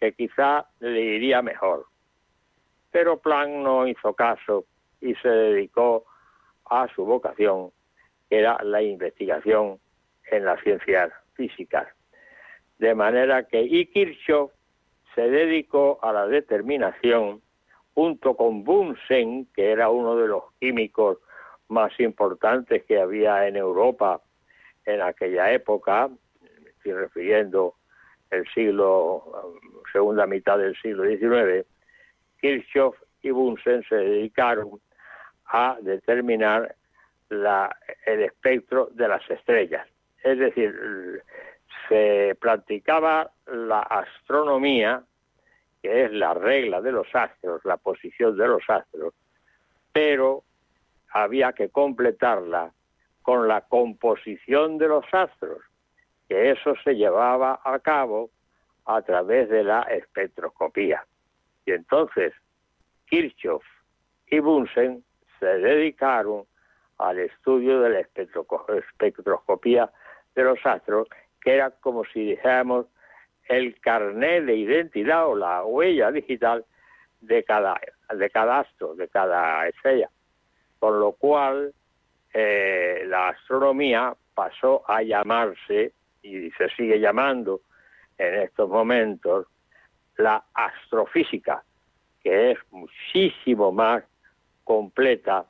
[SPEAKER 12] que quizá le iría mejor. Pero Planck no hizo caso y se dedicó a su vocación, que era la investigación en las ciencias físicas. De manera que y Kirchhoff se dedicó a la determinación junto con Bunsen, que era uno de los químicos más importantes que había en Europa en aquella época, estoy refiriendo el siglo, segunda mitad del siglo XIX, Kirchhoff y Bunsen se dedicaron a determinar la, el espectro de las estrellas. Es decir, se practicaba la astronomía, que es la regla de los astros, la posición de los astros, pero había que completarla con la composición de los astros, que eso se llevaba a cabo a través de la espectroscopía. Y entonces Kirchhoff y Bunsen se dedicaron al estudio de la espectroscopía de los astros, que era como si dijéramos el carnet de identidad o la huella digital de cada de cada astro, de cada estrella. Con lo cual, eh, la astronomía pasó a llamarse, y se sigue llamando en estos momentos, la astrofísica, que es muchísimo más completa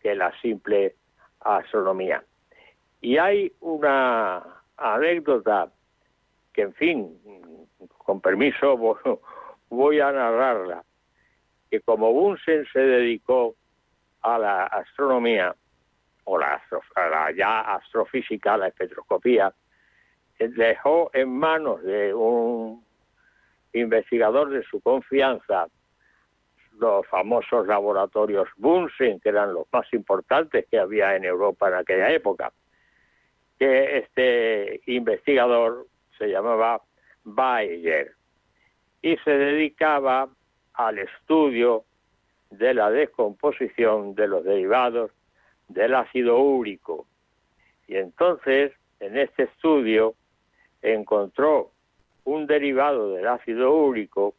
[SPEAKER 12] que la simple astronomía. Y hay una anécdota que, en fin, con permiso *laughs* vo- voy a narrarla, que como Bunsen se dedicó a la astronomía, o la, a la ya astrofísica, la espectroscopía, eh, dejó en manos de un investigador de su confianza los famosos laboratorios Bunsen, que eran los más importantes que había en Europa en aquella época, que este investigador se llamaba Bayer y se dedicaba al estudio de la descomposición de los derivados del ácido úrico. Y entonces, en este estudio, encontró un derivado del ácido úrico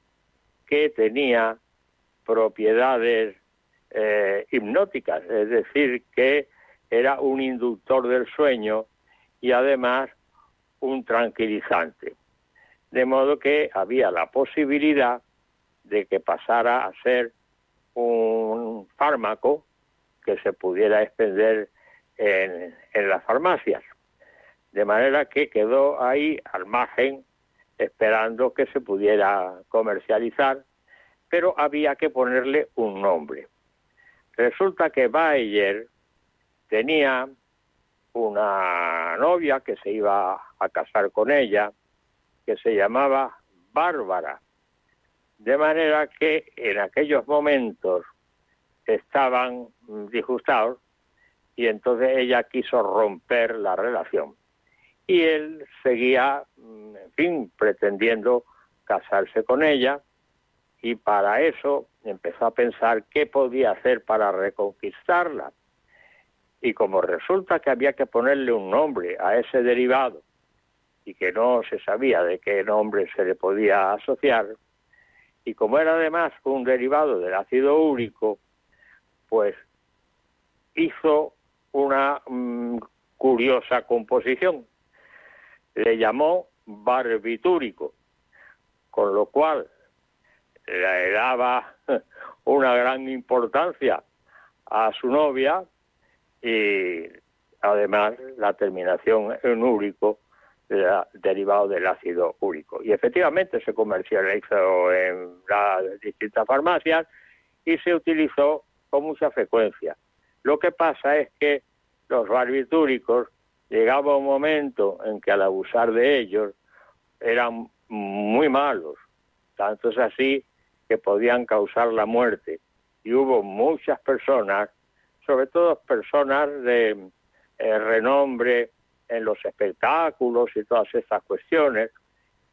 [SPEAKER 12] que tenía propiedades eh, hipnóticas, es decir, que era un inductor del sueño y además un tranquilizante. De modo que había la posibilidad de que pasara a ser un fármaco que se pudiera expender en, en las farmacias. De manera que quedó ahí al margen esperando que se pudiera comercializar, pero había que ponerle un nombre. Resulta que Bayer tenía una novia que se iba a casar con ella, que se llamaba Bárbara. De manera que en aquellos momentos estaban disgustados y entonces ella quiso romper la relación. Y él seguía, mm, en fin, pretendiendo casarse con ella y para eso empezó a pensar qué podía hacer para reconquistarla. Y como resulta que había que ponerle un nombre a ese derivado y que no se sabía de qué nombre se le podía asociar, y como era además un derivado del ácido úrico, pues hizo una mm, curiosa composición. Le llamó barbitúrico, con lo cual le daba una gran importancia a su novia y además la terminación en úrico derivado del ácido úrico. Y efectivamente se comercializó en las distintas farmacias y se utilizó con mucha frecuencia. Lo que pasa es que los barbitúricos llegaba un momento en que al abusar de ellos eran muy malos, tanto es así que podían causar la muerte. Y hubo muchas personas, sobre todo personas de eh, renombre en los espectáculos y todas estas cuestiones,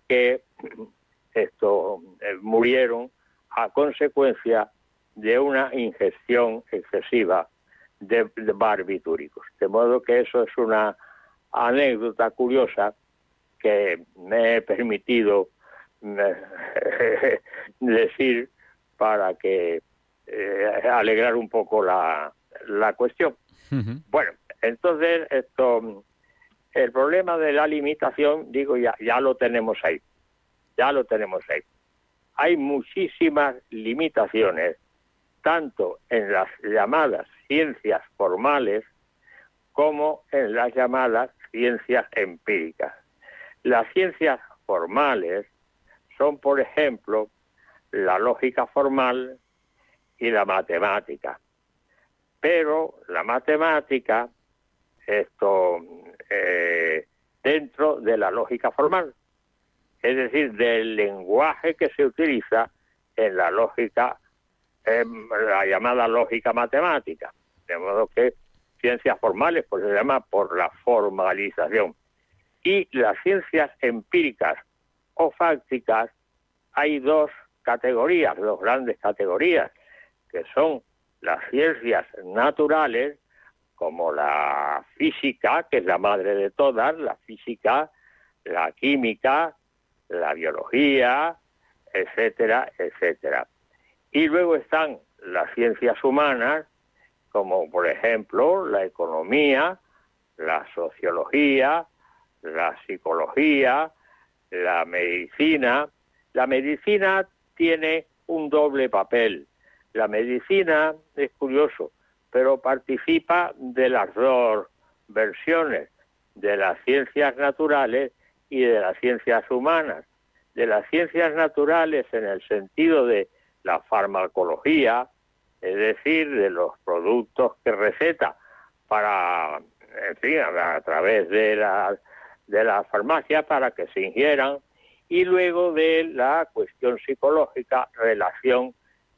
[SPEAKER 12] que *clears throat* esto eh, murieron a consecuencia de una ingestión excesiva de, barbitúricos. De modo que eso es una anécdota curiosa que me he permitido *laughs* decir para que eh, alegrar un poco la, la cuestión. Bueno, entonces esto, el problema de la limitación, digo, ya, ya lo tenemos ahí, ya lo tenemos ahí. Hay muchísimas limitaciones, tanto en las llamadas ciencias formales como en las llamadas ciencias empíricas. Las ciencias formales son, por ejemplo, la lógica formal y la matemática. Pero la matemática, esto, eh, dentro de la lógica formal, es decir, del lenguaje que se utiliza en la lógica, eh, la llamada lógica matemática. De modo que ciencias formales, pues se llama por la formalización. Y las ciencias empíricas o fácticas, hay dos categorías, dos grandes categorías, que son las ciencias naturales, como la física, que es la madre de todas, la física, la química, la biología, etcétera, etcétera. Y luego están las ciencias humanas, como por ejemplo la economía, la sociología, la psicología, la medicina. La medicina tiene un doble papel. La medicina es curioso, pero participa de las dos versiones, de las ciencias naturales y de las ciencias humanas. De las ciencias naturales en el sentido de la farmacología, es decir, de los productos que receta para, en fin, a, través de la, de la farmacia para que se ingieran, y luego de la cuestión psicológica, relación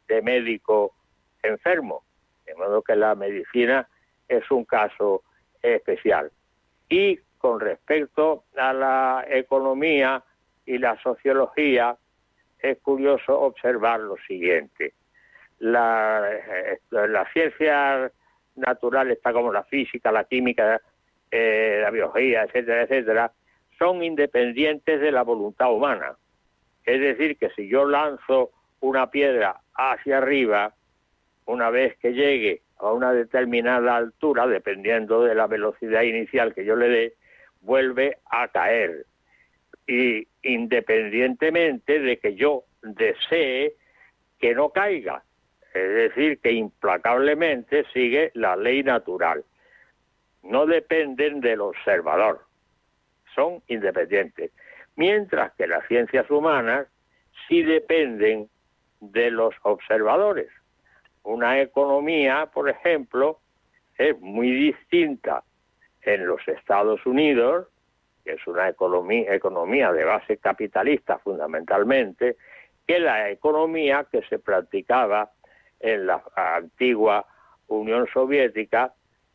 [SPEAKER 12] de médico-enfermo. De modo que la medicina es un caso especial. Y con respecto a la economía y la sociología, es curioso observar lo siguiente. La, eh, las ciencias naturales, está como la física, la química, eh, la biología, etcétera, etcétera, son independientes de la voluntad humana. Es decir, que si yo lanzo una piedra hacia arriba, una vez que llegue a una determinada altura, dependiendo de la velocidad inicial que yo le dé, vuelve a caer. Y independientemente de que yo desee que no caiga, es decir, que implacablemente sigue la ley natural. No dependen del observador, son independientes. Mientras que las ciencias humanas sí dependen de los observadores. Una economía, por ejemplo, es muy distinta en los Estados Unidos, que es una economía, economía de base capitalista fundamentalmente, que la economía que se practicaba en la antigua Unión Soviética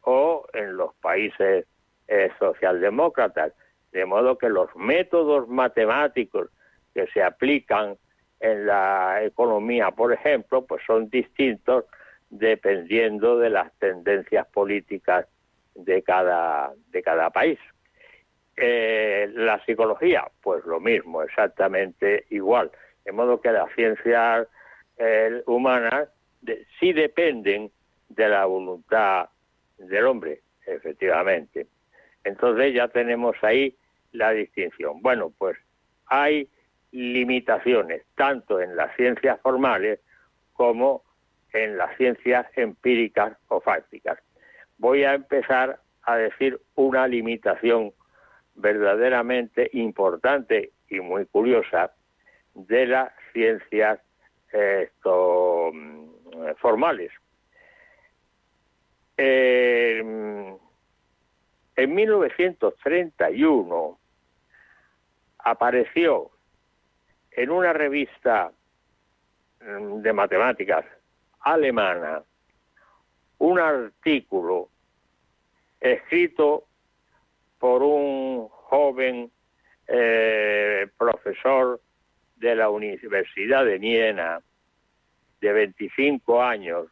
[SPEAKER 12] o en los países eh, socialdemócratas. De modo que los métodos matemáticos que se aplican en la economía, por ejemplo, pues son distintos dependiendo de las tendencias políticas de cada, de cada país. Eh, la psicología, pues lo mismo, exactamente igual. De modo que las ciencias eh, humanas sí dependen de la voluntad del hombre, efectivamente. Entonces ya tenemos ahí la distinción. Bueno, pues hay limitaciones tanto en las ciencias formales como en las ciencias empíricas o fácticas. Voy a empezar a decir una limitación verdaderamente importante y muy curiosa de las ciencias eh, mm, formales. Eh, en 1931 apareció en una revista mm, de matemáticas alemana un artículo escrito por un joven eh, profesor de la Universidad de Niena de 25 años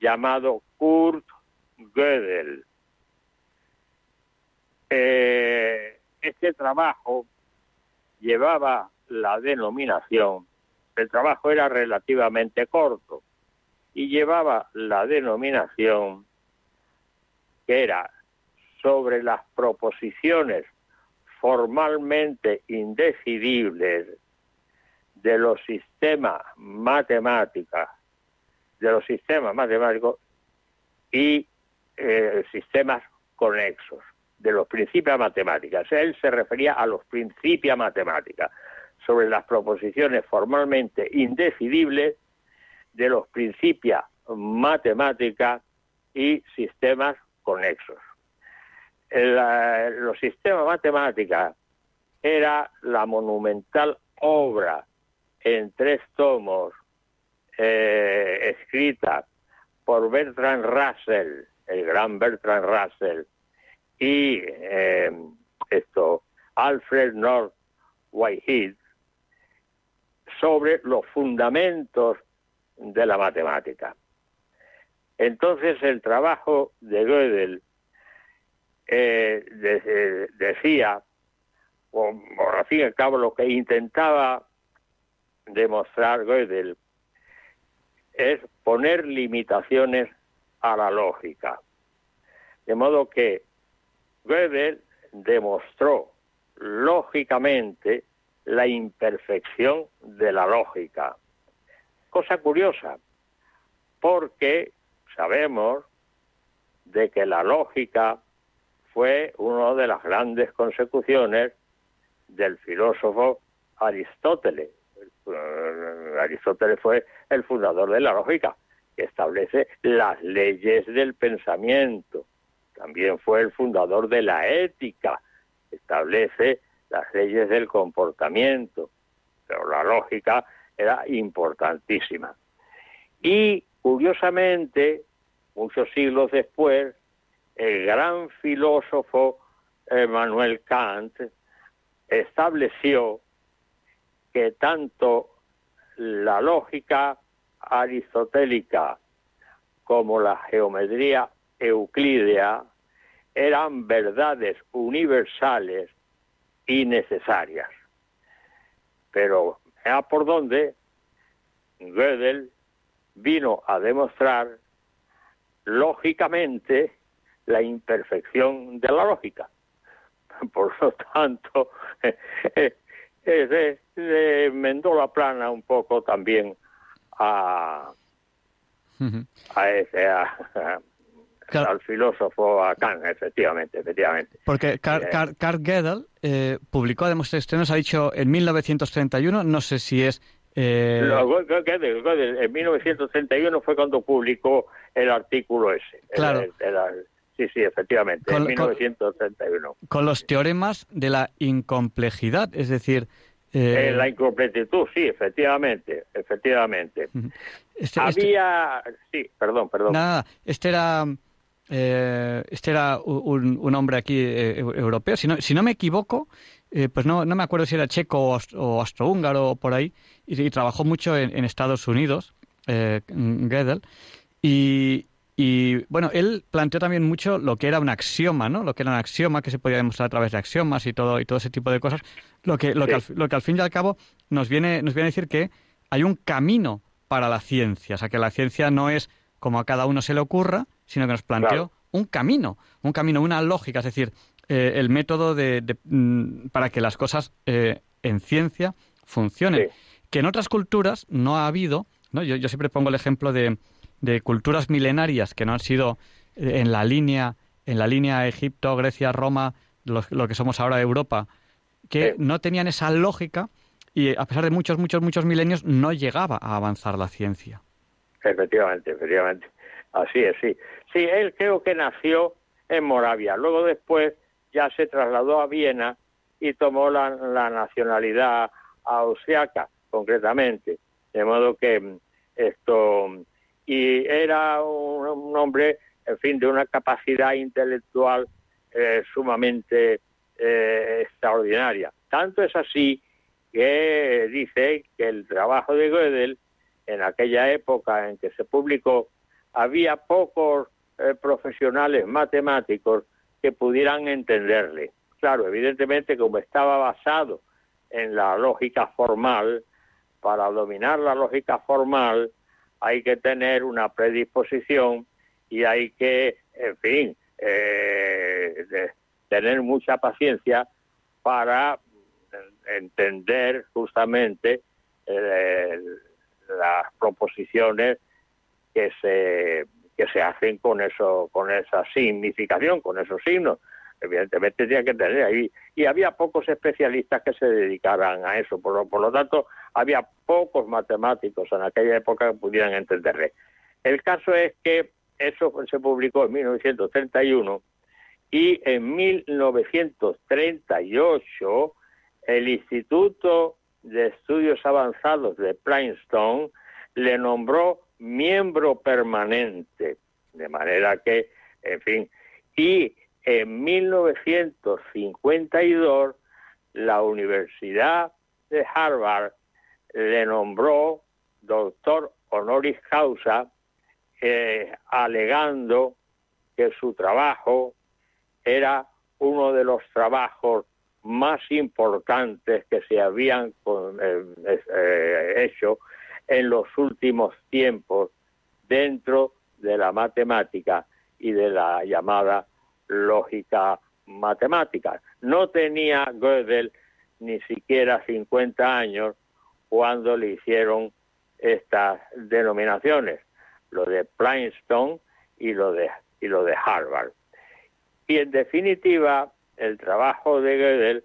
[SPEAKER 12] llamado Kurt Gödel. Eh, este trabajo llevaba la denominación, el trabajo era relativamente corto y llevaba la denominación que era sobre las proposiciones formalmente indecidibles de los sistemas matemáticos, de los sistemas matemáticos y eh, sistemas conexos, de los principios matemáticas. Él se refería a los principios matemáticas, sobre las proposiciones formalmente indecidibles de los principios matemáticas y sistemas conexos. La- los sistemas matemáticos era la monumental obra en tres tomos eh, escrita por Bertrand Russell, el gran Bertrand Russell, y eh, esto Alfred North Whitehead sobre los fundamentos de la matemática. Entonces el trabajo de Gödel eh, de- decía, o, o al fin y al cabo lo que intentaba demostrar Gödel, es poner limitaciones a la lógica. De modo que Gödel demostró lógicamente la imperfección de la lógica. Cosa curiosa, porque sabemos de que la lógica fue una de las grandes consecuciones del filósofo Aristóteles. Aristóteles fue el fundador de la lógica, que establece las leyes del pensamiento. También fue el fundador de la ética, establece las leyes del comportamiento. Pero la lógica era importantísima. Y curiosamente, muchos siglos después, el gran filósofo Emmanuel Kant estableció que tanto la lógica aristotélica como la geometría euclídea eran verdades universales y necesarias. Pero a por donde Gödel vino a demostrar lógicamente la imperfección de la lógica. *laughs* Por lo tanto, *laughs* se, se la plana un poco también a, a ese, a- *laughs*
[SPEAKER 2] Claro.
[SPEAKER 12] al filósofo a Kant, efectivamente, efectivamente.
[SPEAKER 2] Porque Carl,
[SPEAKER 12] Eh,
[SPEAKER 2] Carl- Carl Gödel eh, publicó, además, este nos ha dicho en 1931, no sé si es... eh,
[SPEAKER 12] Lo- Gödel- Gödel, en 1931 fue cuando publicó el artículo ese. El-
[SPEAKER 2] Claro.
[SPEAKER 12] el- el- sí, sí, efectivamente,
[SPEAKER 2] Con-
[SPEAKER 12] en
[SPEAKER 2] con-
[SPEAKER 12] 1931.
[SPEAKER 2] con los teoremas de la incomplejidad, es decir... eh,
[SPEAKER 12] Eh, la incompletitud, sí, efectivamente, efectivamente.
[SPEAKER 2] este- este-
[SPEAKER 12] Había, sí, perdón, perdón.
[SPEAKER 2] Nada, este era, eh, este era un, un hombre aquí eh, eu- europeo. Si no, si no me equivoco, eh, pues no, no me acuerdo si era checo o, aust- o austrohúngaro o por ahí, y, y trabajó mucho en, en Estados Unidos, Gödel. Y, y, bueno, él planteó también mucho lo que era un axioma, ¿no? Lo que era un axioma que se podía demostrar a través de axiomas y todo y todo ese tipo de cosas. Lo que, lo que, al, lo que al fin y al cabo nos viene, nos viene a decir que hay un camino para la ciencia, o sea que la ciencia no es como a cada uno se le ocurra, sino que nos planteó
[SPEAKER 12] Claro.
[SPEAKER 2] un camino, un camino, una lógica, es decir, eh, el método de, de, mm, para que las cosas eh, en ciencia funcionen. Que en otras culturas no ha habido, ¿no? Yo, yo siempre pongo el ejemplo de, de culturas milenarias que no han sido eh, en la línea, en la línea Egipto, Grecia, Roma, lo, lo que somos ahora Europa, que
[SPEAKER 12] Sí.
[SPEAKER 2] no tenían esa lógica y a pesar de muchos, muchos, muchos milenios no llegaba a avanzar la ciencia.
[SPEAKER 12] Efectivamente, efectivamente. Así es, sí. Sí, él creo que nació en Moravia. Luego después ya se trasladó a Viena y tomó la, la nacionalidad austriaca, concretamente. De modo que mm, esto... Y era un, un hombre, en fin, de una capacidad intelectual eh, sumamente eh, extraordinaria. Tanto es así que dice que el trabajo de Gödel en aquella época en que se publicó, había pocos eh, profesionales matemáticos que pudieran entenderle. Claro, evidentemente como estaba basado en la lógica formal, para dominar la lógica formal hay que tener una predisposición y hay que, en fin, eh, tener mucha paciencia para entender justamente eh, las proposiciones que se que se hacen con eso con esa significación con esos signos evidentemente tenía que tener ahí. Y había pocos especialistas que se dedicaran a eso. Por lo, por lo tanto había pocos matemáticos en aquella época que pudieran entenderle. El caso es que eso se publicó en 1931 y en 1938 el Instituto de Estudios Avanzados de Princeton le nombró miembro permanente, de manera que, en fin, y en 1952 la Universidad de Harvard le nombró doctor honoris causa, eh, alegando que su trabajo era uno de los trabajos más importantes que se habían eh, eh, hecho en los últimos tiempos dentro de la matemática y de la llamada lógica matemática. No tenía Gödel ni siquiera 50 años cuando le hicieron estas denominaciones, lo de Princeton y lo de, y lo de Harvard. Y en definitiva, el trabajo de Gödel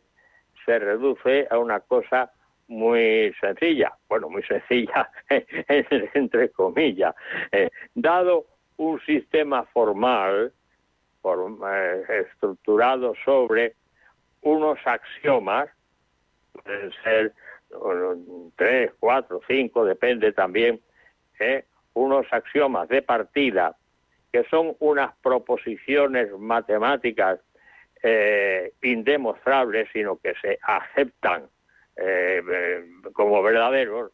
[SPEAKER 12] se reduce a una cosa muy sencilla, bueno, muy sencilla *laughs* entre comillas, eh, dado un sistema formal eh, estructurado sobre unos axiomas, pueden ser tres, cuatro, cinco, depende también, eh, unos axiomas de partida que son unas proposiciones matemáticas eh, indemostrables, sino que se aceptan eh, eh, como verdaderos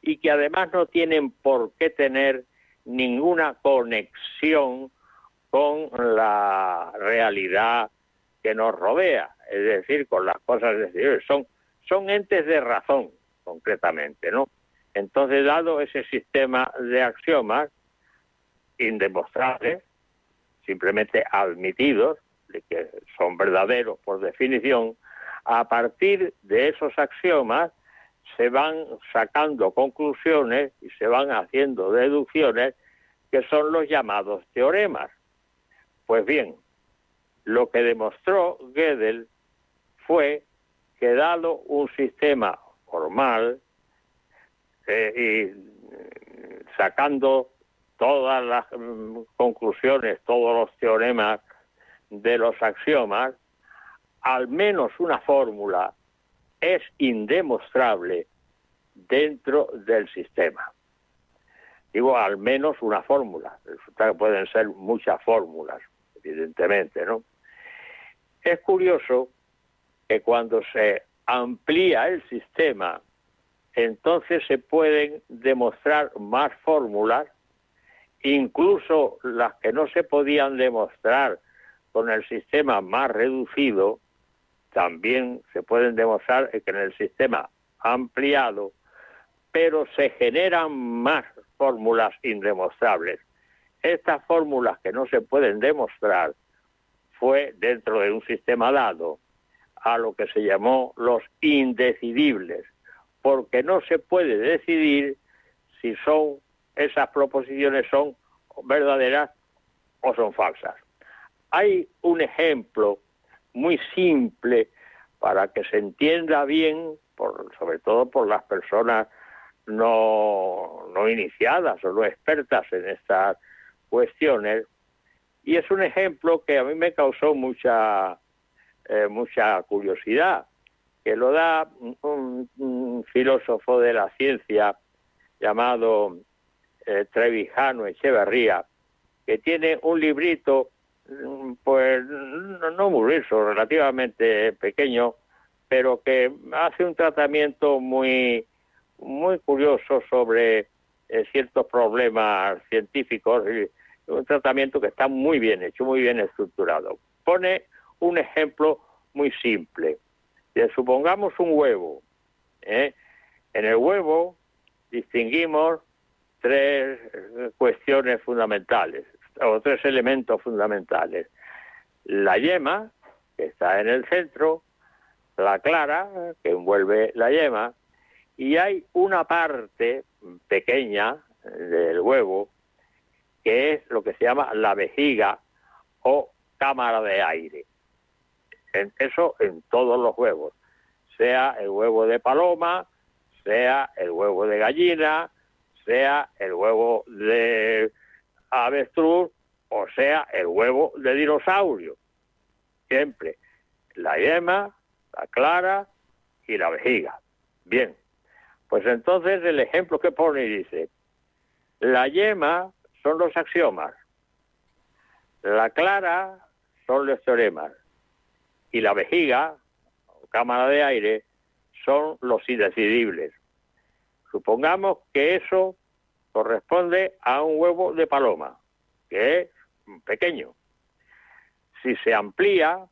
[SPEAKER 12] y que además no tienen por qué tener ninguna conexión con la realidad que nos rodea, es decir, con las cosas exteriores. Son, son entes de razón, concretamente, ¿no? Entonces, dado ese sistema de axiomas indemostrables, simplemente admitidos, de que son verdaderos por definición, a partir de esos axiomas se van sacando conclusiones y se van haciendo deducciones que son los llamados teoremas. Pues bien, lo que demostró Gödel fue que dado un sistema formal eh, y mm, sacando todas las mm, conclusiones, todos los teoremas de los axiomas, al menos una fórmula es indemostrable dentro del sistema. Digo, al menos una fórmula. Resulta que pueden ser muchas fórmulas, evidentemente, ¿no? Es curioso que cuando se amplía el sistema, entonces se pueden demostrar más fórmulas, incluso las que no se podían demostrar con el sistema más reducido, también se pueden demostrar que en el sistema ampliado, pero se generan más fórmulas indemostrables. Estas fórmulas que no se pueden demostrar fue dentro de un sistema dado a lo que se llamó los indecidibles, porque no se puede decidir si son esas proposiciones son verdaderas o son falsas. Hay un ejemplo muy simple para que se entienda bien, por, sobre todo por las personas no, no iniciadas o no expertas en estas cuestiones, y es un ejemplo que a mí me causó mucha, eh, mucha curiosidad, que lo da un, filósofo de la ciencia llamado eh, Trevijano Echeverría, que tiene un librito pues no, muy grueso, relativamente pequeño, pero que hace un tratamiento muy muy curioso sobre eh, ciertos problemas científicos y un tratamiento que está muy bien hecho, muy bien estructurado. Pone un ejemplo muy simple. Si supongamos un huevo. ¿eh? En el huevo distinguimos tres cuestiones fundamentales o tres elementos fundamentales. La yema, que está en el centro, la clara, que envuelve la yema, y hay una parte pequeña del huevo, que es lo que se llama la vejiga o cámara de aire. En, eso en todos los huevos, sea el huevo de paloma, sea el huevo de gallina, sea el huevo de avestruz o sea el huevo de dinosaurio. Siempre la yema, la clara y la vejiga. Bien, pues entonces el ejemplo que pone dice, la yema son los axiomas, la clara son los teoremas y la vejiga, o cámara de aire, son los indecidibles. Supongamos que eso corresponde a un huevo de paloma, que es pequeño. Si se amplía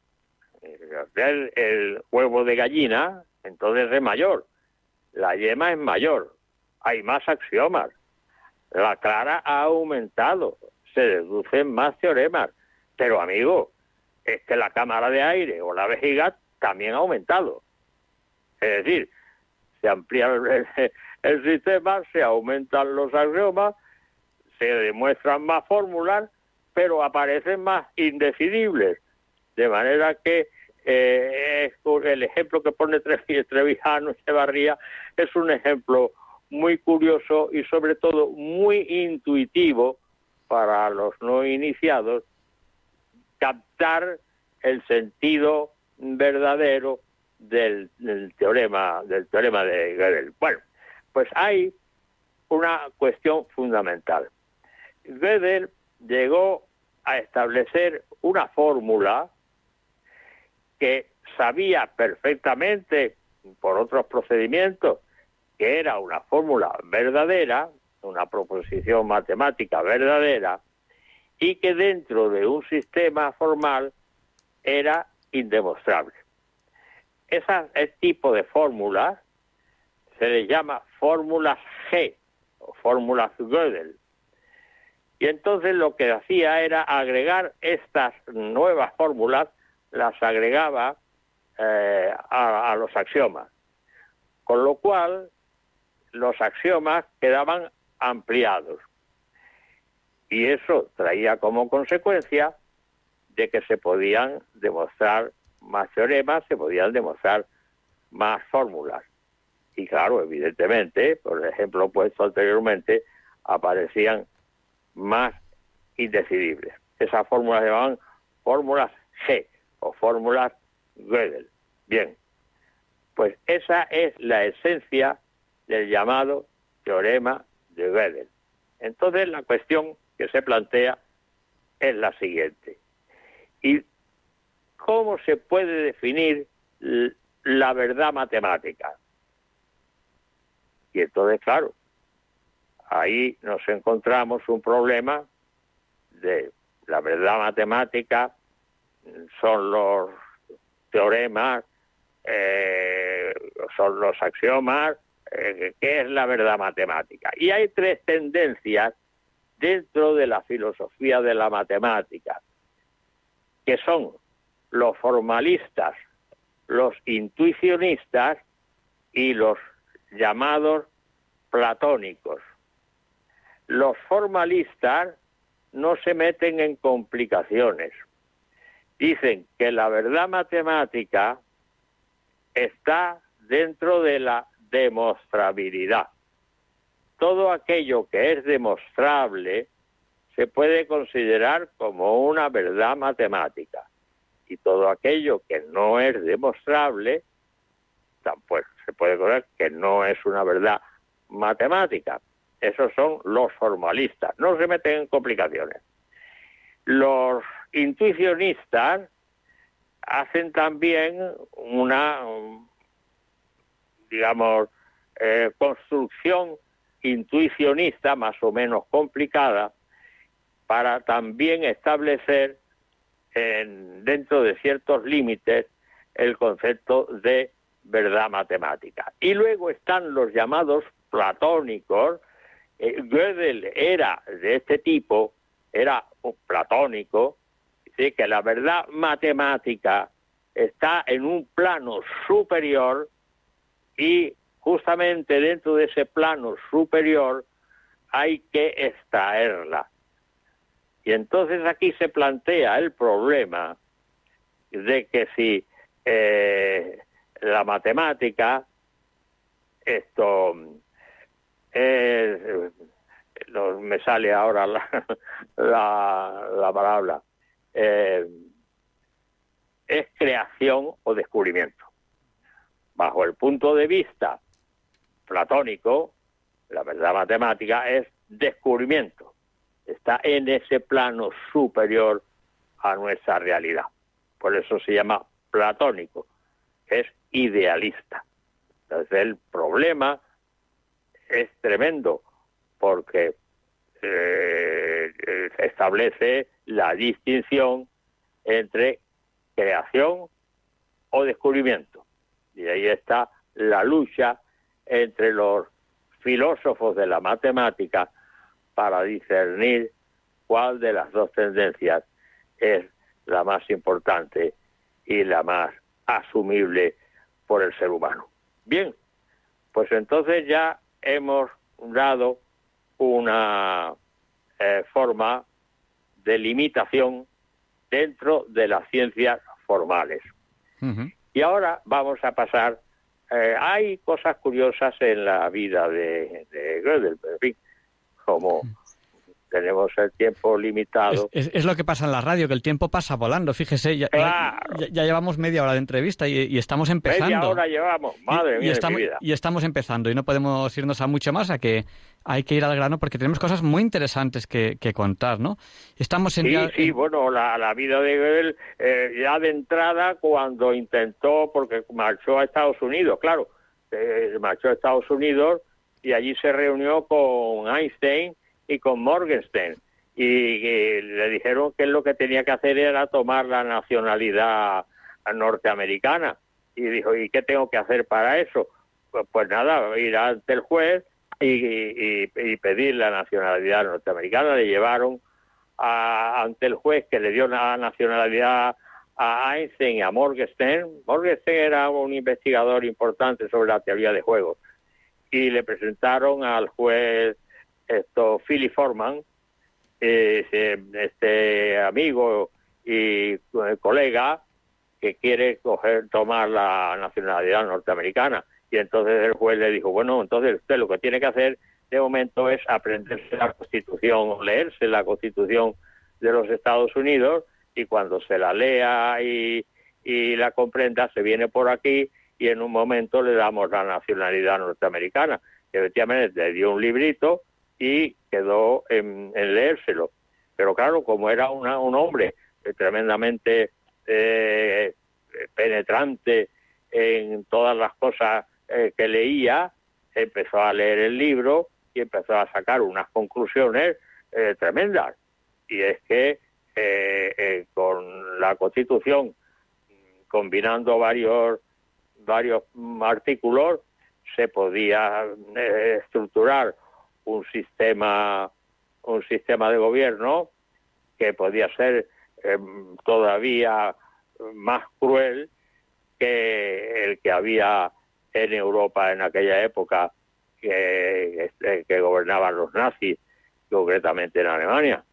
[SPEAKER 12] el, el, huevo de gallina, entonces es mayor. La yema es mayor. hay más axiomas. La clara ha aumentado, se deducen más teoremas. Pero amigo, es que la cámara de aire o la vejiga también ha aumentado. Es decir, se amplía el, sistema, se aumentan los axiomas, se demuestran más fórmulas, pero aparecen más indecidibles. De manera que eh, el ejemplo que pone Trevi- Trevijano Echevarría es un ejemplo muy curioso y sobre todo muy intuitivo para los no iniciados captar el sentido verdadero del, teorema del teorema de Gödel. Bueno, pues hay una cuestión fundamental. Gödel llegó a establecer una fórmula que sabía perfectamente por otros procedimientos que era una fórmula verdadera, una proposición matemática verdadera, y que dentro de un sistema formal era indemostrable. Esa- ese tipo de fórmulas se les llama fórmulas G o fórmulas Gödel. Y entonces lo que hacía era agregar estas nuevas fórmulas, las agregaba eh, a, a los axiomas. Con lo cual los axiomas quedaban ampliados. Y eso traía como consecuencia de que se podían demostrar más teoremas, se podían demostrar más fórmulas. Y claro, evidentemente, por ejemplo puesto anteriormente, aparecían más indecidibles. Esas fórmulas se llamaban fórmulas G o fórmulas Gödel. Bien, pues esa es la esencia del llamado teorema de Gödel. Entonces la cuestión que se plantea es la siguiente. ¿Y cómo se puede definir la verdad matemática? Y entonces, claro, ahí nos encontramos un problema de la verdad matemática, son los teoremas, eh, son los axiomas, eh, ¿qué es la verdad matemática? Y hay tres tendencias dentro de la filosofía de la matemática, que son los formalistas, los intuicionistas y los llamados platónicos. Los formalistas no se meten en complicaciones. Dicen que la verdad matemática está dentro de la demostrabilidad. Todo aquello que es demostrable se puede considerar como una verdad matemática y todo aquello que no es demostrable tampoco se puede considerar que no es una verdad matemática. Esos son los formalistas, no se meten en complicaciones. Los intuicionistas hacen también una, digamos, eh, construcción intuicionista más o menos complicada para también establecer en- dentro de ciertos límites el concepto de verdad matemática. Y luego están los llamados platónicos. Eh, Gödel era de este tipo, era un platónico, dice que la verdad matemática está en un plano superior y justamente dentro de ese plano superior hay que extraerla. Y entonces aquí se plantea el problema de que si eh, la matemática, esto es, no me sale ahora la, *laughs* la, la palabra, eh, es creación o descubrimiento. Bajo el punto de vista platónico, la verdad matemática es descubrimiento. Está en ese plano superior a nuestra realidad. Por eso se llama platónico, es idealista. Entonces el problema es tremendo porque eh, establece la distinción entre creación o descubrimiento. Y ahí está la lucha entre los filósofos de la matemática para discernir cuál de las dos tendencias es la más importante y la más asumible por el ser humano. Bien, pues entonces ya hemos dado una eh, forma de limitación dentro de las ciencias formales. Y ahora vamos a pasar. eh, hay cosas curiosas en la vida de, de Gödel, pero en fin, como tenemos el tiempo limitado.
[SPEAKER 2] Es, es lo que pasa en la radio, que el tiempo pasa volando. Fíjese, ya, ya-
[SPEAKER 12] Claro.
[SPEAKER 2] ya- ya llevamos media hora de entrevista y, y estamos empezando.
[SPEAKER 12] Media hora llevamos, madre
[SPEAKER 2] y,
[SPEAKER 12] mía de
[SPEAKER 2] estamos,
[SPEAKER 12] mi vida.
[SPEAKER 2] y estamos empezando y no podemos irnos a mucho más, a que hay que ir al grano porque tenemos cosas muy interesantes que, que contar, ¿no? Estamos en
[SPEAKER 12] Sí,
[SPEAKER 2] ya-
[SPEAKER 12] sí, bueno, la, la vida de Gödel eh, ya de entrada cuando intentó, porque marchó a Estados Unidos, claro, eh, marchó a Estados Unidos y allí se reunió con Einstein y con Morgenstern y, le dijeron que lo que tenía que hacer era tomar la nacionalidad norteamericana y dijo, ¿y qué tengo que hacer para eso? Pues, pues nada, ir ante el juez y pedir la nacionalidad norteamericana. Le llevaron a- ante el juez que le dio la nacionalidad a Einstein y a Morgenstern. Morgenstern era un investigador importante sobre la teoría de juegos y le presentaron al juez esto Philip Forman, eh, este amigo y eh, colega que quiere coger tomar la nacionalidad norteamericana. Y entonces el juez le dijo bueno entonces usted lo que tiene que hacer de momento es aprenderse la Constitución leerse la Constitución de los Estados Unidos y cuando se la lea y, y la comprenda se viene por aquí y en un momento le damos la nacionalidad norteamericana efectivamente le dio un librito y quedó en, en leérselo pero claro como era una- un hombre eh, tremendamente eh, penetrante en todas las cosas eh, que leía, empezó a leer el libro y empezó a sacar unas conclusiones tremendas. Y es que con la Constitución, combinando varios, varios artículos, se podía estructurar un sistema, un sistema de gobierno que podía ser eh, todavía más cruel que el que había en Europa en aquella época que, este, que gobernaban los nazis, concretamente en Alemania.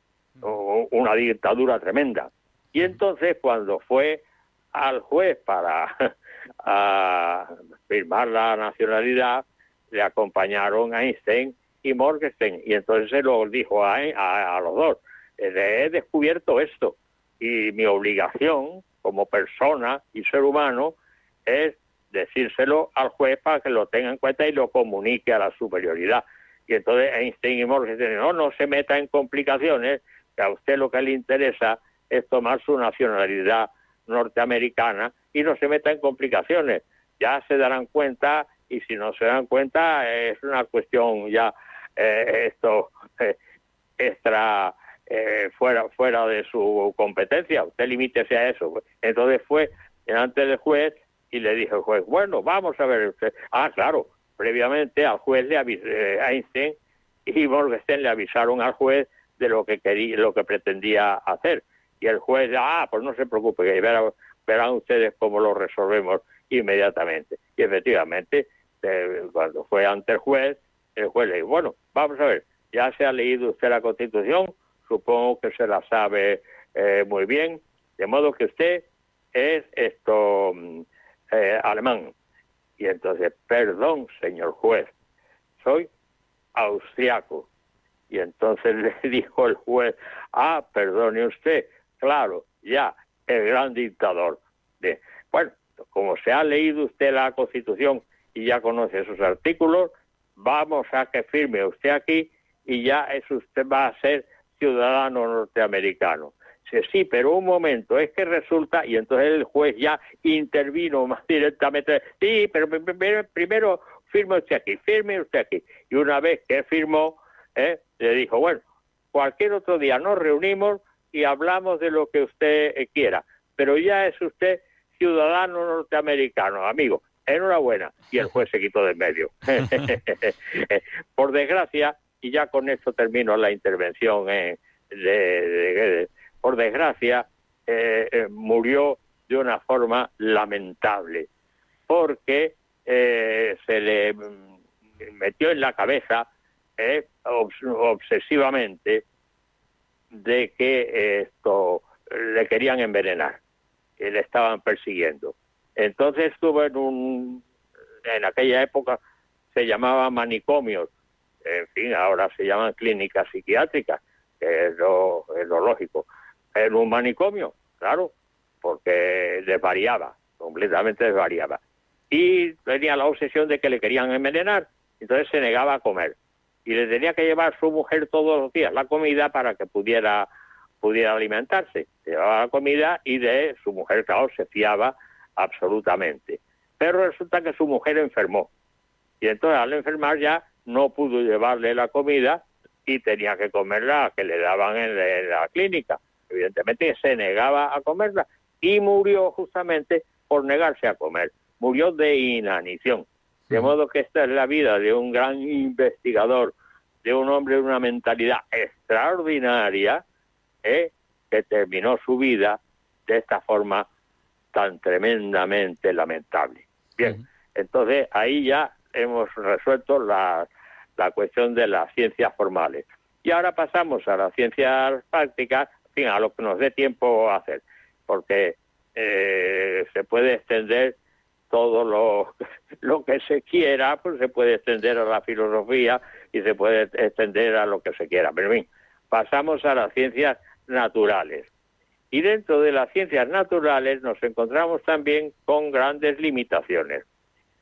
[SPEAKER 12] U- Una dictadura tremenda. Y entonces cuando fue al juez para *laughs* a firmar la nacionalidad, le acompañaron Einstein y Morgenstern. Y entonces se lo dijo a, a- los dos, "Eh, he descubierto esto y mi obligación como persona y ser humano es decírselo al juez para que lo tenga en cuenta y lo comunique a la superioridad. Y entonces Einstein y Morgenstern, no, no se meta en complicaciones, que a usted lo que le interesa es tomar su nacionalidad norteamericana y no se meta en complicaciones. Ya se darán cuenta y si no se dan cuenta es una cuestión ya esto eh, extra eh, fuera fuera de su competencia. Usted limítese a eso. Entonces fue delante del juez y le dijo el juez, bueno, vamos a ver. Ah, claro, previamente al juez le avis- eh, Einstein y Morgenstern le avisaron al juez de lo que quería, lo que pretendía hacer. Y el juez, ah, pues no se preocupe, que verán, verán ustedes cómo lo resolvemos inmediatamente. Y efectivamente, eh, cuando fue ante el juez, el juez le dijo, bueno, vamos a ver, ya se ha leído usted la Constitución, supongo que se la sabe eh, muy bien, de modo que usted es esto mm, eh, alemán. Y entonces, perdón, señor juez, soy austriaco. Y entonces *laughs* le dijo el juez, ah, perdone usted, claro, ya, el gran dictador. De, bueno, como se ha leído usted la Constitución y ya conoce esos artículos, vamos a que firme usted aquí y ya es usted va a ser ciudadano norteamericano. Sí, pero un momento, es que resulta, y entonces el juez ya intervino *laughs* más directamente, sí, pero pri- pri- primero firme usted aquí, firme usted aquí. Y una vez que firmó, ¿eh? le dijo, bueno, cualquier otro día nos reunimos y hablamos de lo que usted quiera, pero ya es usted ciudadano norteamericano, amigo. Enhorabuena. Y el juez se quitó de en medio. *laughs* Por desgracia, y ya con esto termino la intervención, eh, de, de por desgracia, eh, eh, murió de una forma lamentable, porque eh, se le mm, metió en la cabeza eh, obs- obsesivamente de que esto le querían envenenar y le estaban persiguiendo. Entonces estuvo en un en aquella época se llamaba manicomios, en fin, ahora se llaman clínicas psiquiátricas, que es lo, es lo lógico. En un manicomio, claro, porque desvariaba, completamente desvariaba. Y tenía la obsesión de que le querían envenenar, entonces se negaba a comer. Y le tenía que llevar su mujer todos los días la comida para que pudiera, pudiera alimentarse. Le llevaba la comida y de su mujer, claro, se fiaba absolutamente. Pero resulta que su mujer enfermó. Y entonces al enfermar ya no pudo llevarle la comida y tenía que comerla que le daban en la, clínica. Evidentemente se negaba a comerla y murió justamente por negarse a comer. Murió de inanición. De modo que esta es la vida de un gran investigador, de un hombre de una mentalidad extraordinaria, ¿eh? que terminó su vida de esta forma tan tremendamente lamentable. Bien, entonces ahí ya hemos resuelto la, la cuestión de las ciencias formales. Y ahora pasamos a las ciencias prácticas, en fin, a lo que nos dé tiempo a hacer, porque eh, se puede extender todo lo, *laughs* lo que se quiera, pues se puede extender a la filosofía y se puede extender a lo que se quiera. Pero en fin, pasamos a las ciencias naturales. Y dentro de las ciencias naturales nos encontramos también con grandes limitaciones.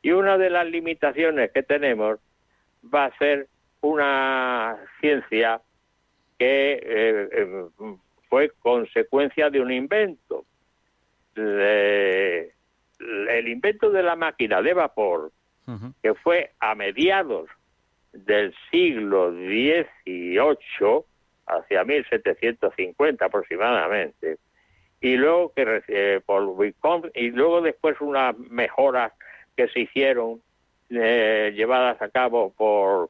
[SPEAKER 12] Y una de las limitaciones que tenemos va a ser una ciencia que eh, eh, fue consecuencia de un invento. De- el invento de la máquina de vapor, que fue a mediados del siglo XVIII, hacia 1750 aproximadamente, y luego que eh, por Wicom- y luego después unas mejoras que se hicieron eh, llevadas a cabo por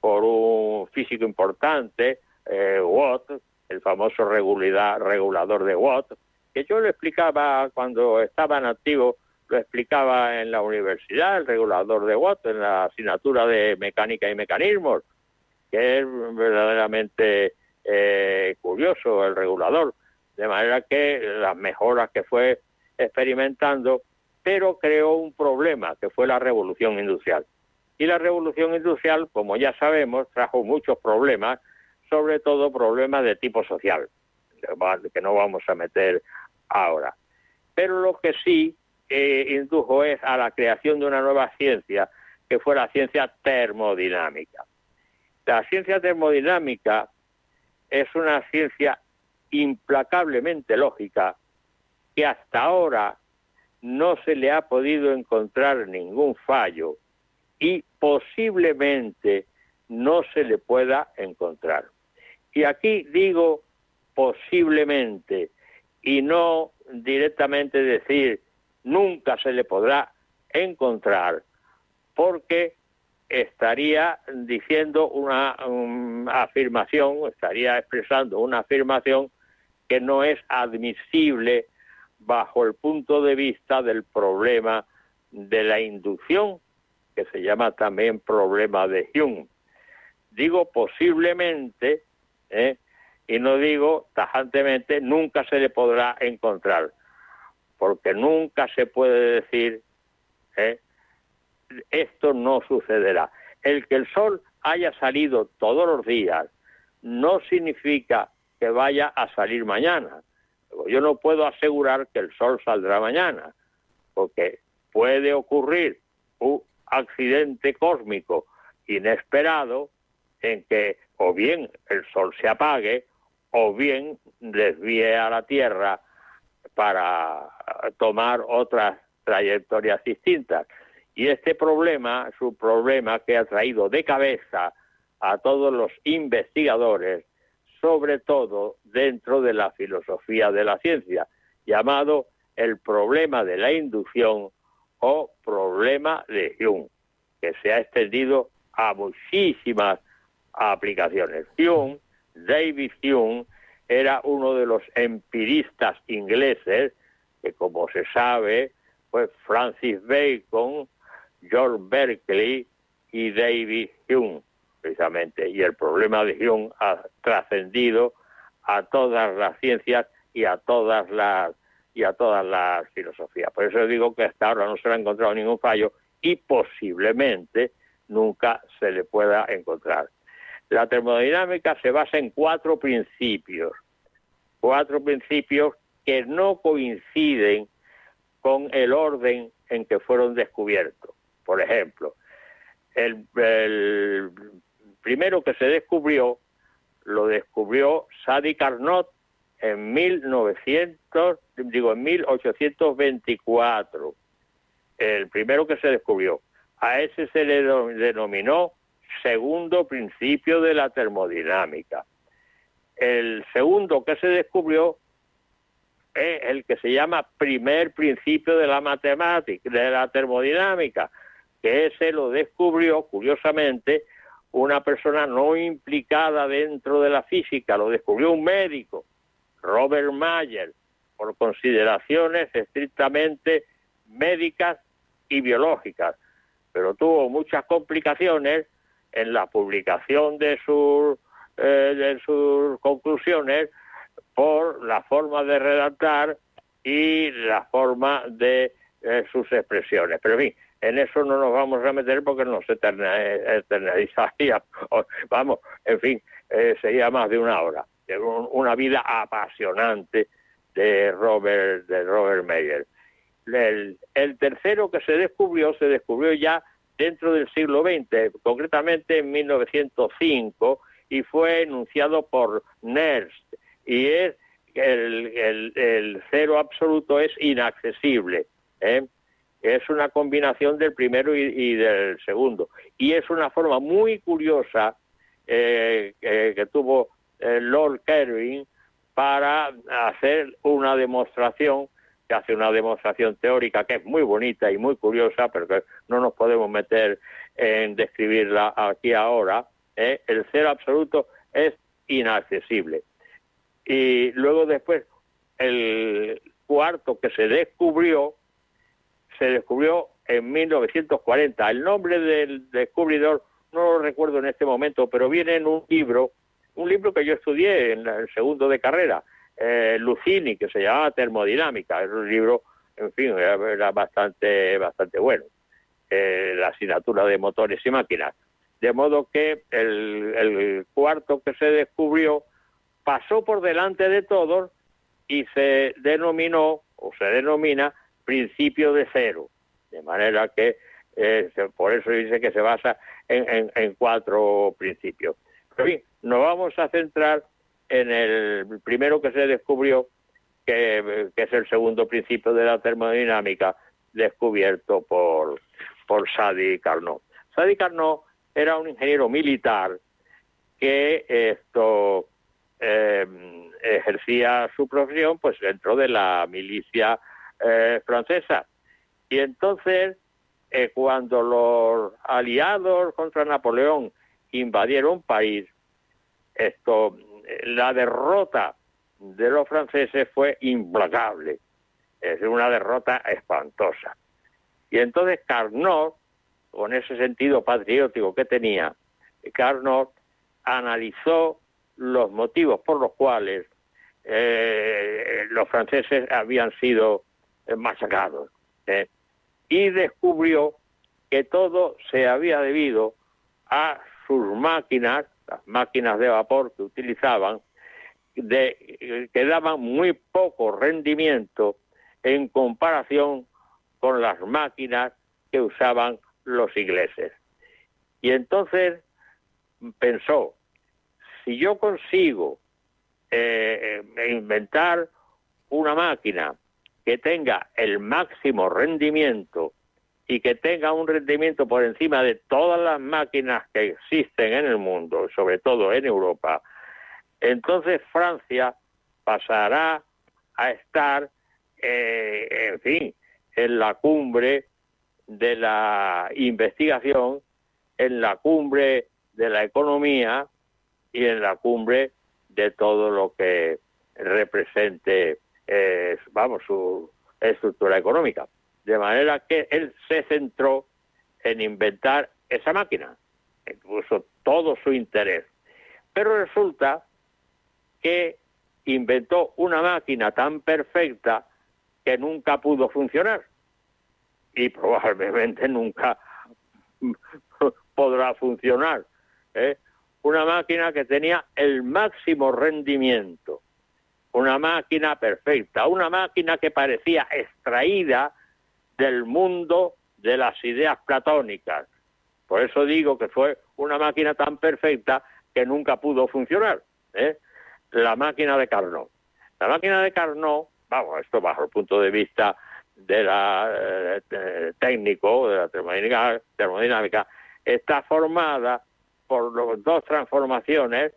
[SPEAKER 12] por un físico importante eh, Watt el famoso regulador de Watt que yo lo explicaba cuando estaba en activo lo explicaba en la universidad el regulador de Watt en la asignatura de mecánica y mecanismos que es verdaderamente eh, curioso el regulador de manera que las mejoras que fue experimentando, pero creó un problema, que fue la revolución industrial. Y la revolución industrial, como ya sabemos, trajo muchos problemas, sobre todo problemas de tipo social, que no vamos a meter ahora. Pero lo que sí eh, indujo es a la creación de una nueva ciencia, que fue la ciencia termodinámica. La ciencia termodinámica es una ciencia implacablemente lógica que hasta ahora no se le ha podido encontrar ningún fallo y posiblemente no se le pueda encontrar. Y aquí digo posiblemente y no directamente decir nunca se le podrá encontrar porque estaría diciendo una um, afirmación, estaría expresando una afirmación que no es admisible bajo el punto de vista del problema de la inducción, que se llama también problema de Hume. Digo posiblemente, ¿eh? y no digo tajantemente, nunca se le podrá encontrar, porque nunca se puede decir, ¿eh? Esto no sucederá. El que el sol haya salido todos los días no significa que vaya a salir mañana. Yo no puedo asegurar que el sol saldrá mañana, porque puede ocurrir un accidente cósmico inesperado en que o bien el sol se apague o bien desvíe a la Tierra para tomar otras trayectorias distintas. Y este problema es un problema que ha traído de cabeza a todos los investigadores, sobre todo dentro de la filosofía de la ciencia, llamado el problema de la inducción o problema de Hume, que se ha extendido a muchísimas aplicaciones. Hume, David Hume, era uno de los empiristas ingleses que, como se sabe, fue Francis Bacon, George Berkeley y David Hume, precisamente. Y el problema de Hume ha trascendido a todas las ciencias y a todas las y a todas las filosofías. Por eso digo que hasta ahora no se le ha encontrado ningún fallo y posiblemente nunca se le pueda encontrar. La termodinámica se basa en cuatro principios, cuatro principios que no coinciden con el orden en que fueron descubiertos. Por ejemplo, el, primero que se descubrió lo descubrió Sadi Carnot en 1900, digo en 1824. El primero que se descubrió. A ese se le denominó segundo principio de la termodinámica. El segundo que se descubrió es el que se llama primer principio de la matemática, de la termodinámica, que ese lo descubrió, curiosamente, una persona no implicada dentro de la física, lo descubrió un médico, Robert Mayer, por consideraciones estrictamente médicas y biológicas, pero tuvo muchas complicaciones en la publicación de sus, eh, de sus conclusiones por la forma de redactar y la forma de eh, sus expresiones. Pero en fin, en eso no nos vamos a meter porque nos eternizaría, *laughs* vamos, en fin, eh, sería más de una hora. Una vida apasionante de Robert, de Robert Meyer. El, el tercero que se descubrió, se descubrió ya dentro del siglo XX, concretamente en 1905, y fue enunciado por Nernst, y es el, el, el cero absoluto es inaccesible. ¿eh? Es una combinación del primero y, del segundo. Y es una forma muy curiosa eh, eh, que tuvo Lord Kelvin para hacer una demostración que hace una demostración teórica que es muy bonita y muy curiosa, pero que no nos podemos meter en describirla aquí ahora. ¿eh? El cero absoluto es inaccesible. Y luego después, el cuarto que se descubrió, se descubrió en 1940. El nombre del descubridor no lo recuerdo en este momento, pero viene en un libro, un libro que yo estudié en el segundo de carrera, eh, Lucini, que se llamaba Termodinámica. Es un libro, en fin, era, era bastante, bastante bueno. Eh, la asignatura de motores y máquinas. De modo que el cuarto que se descubrió pasó por delante de todos y se denominó o se denomina principio de cero. De manera que eh, por eso dice que se basa en, en, en cuatro principios. Pero bien, nos vamos a centrar en el primero que se descubrió, que, que, es el segundo principio de la termodinámica, descubierto por, por Sadi Carnot. Sadi Carnot era un ingeniero militar que esto eh, ejercía su profesión pues dentro de la milicia eh, francesa. Y entonces, eh, cuando los aliados contra Napoleón invadieron París, esto la derrota de los franceses fue implacable, es una derrota espantosa. Y entonces Carnot, con ese sentido patriótico que tenía, Carnot analizó los motivos por los cuales eh, los franceses habían sido masacrados ¿eh? y descubrió que todo se había debido a sus máquinas las máquinas de vapor que utilizaban, de, que daban muy poco rendimiento en comparación con las máquinas que usaban los ingleses. Y entonces pensó, si yo consigo eh, inventar una máquina que tenga el máximo rendimiento y que tenga un rendimiento por encima de todas las máquinas que existen en el mundo, sobre todo en Europa, entonces Francia pasará a estar, eh, en fin, en la cumbre de la investigación en la cumbre de la economía y en la cumbre de todo lo que represente, eh, vamos, su estructura económica. De manera que él se centró en inventar esa máquina, puso todo su interés. Pero resulta que inventó una máquina tan perfecta que nunca pudo funcionar y probablemente nunca *laughs* podrá funcionar. ¿eh? Una máquina que tenía el máximo rendimiento, una máquina perfecta, una máquina que parecía extraída del mundo de las ideas platónicas. Por eso digo que fue una máquina tan perfecta que nunca pudo funcionar. ¿eh? La máquina de Carnot. La máquina de Carnot, vamos, esto bajo el punto de vista de la eh, técnico de la termodinámica, termodinámica está formada por los, dos transformaciones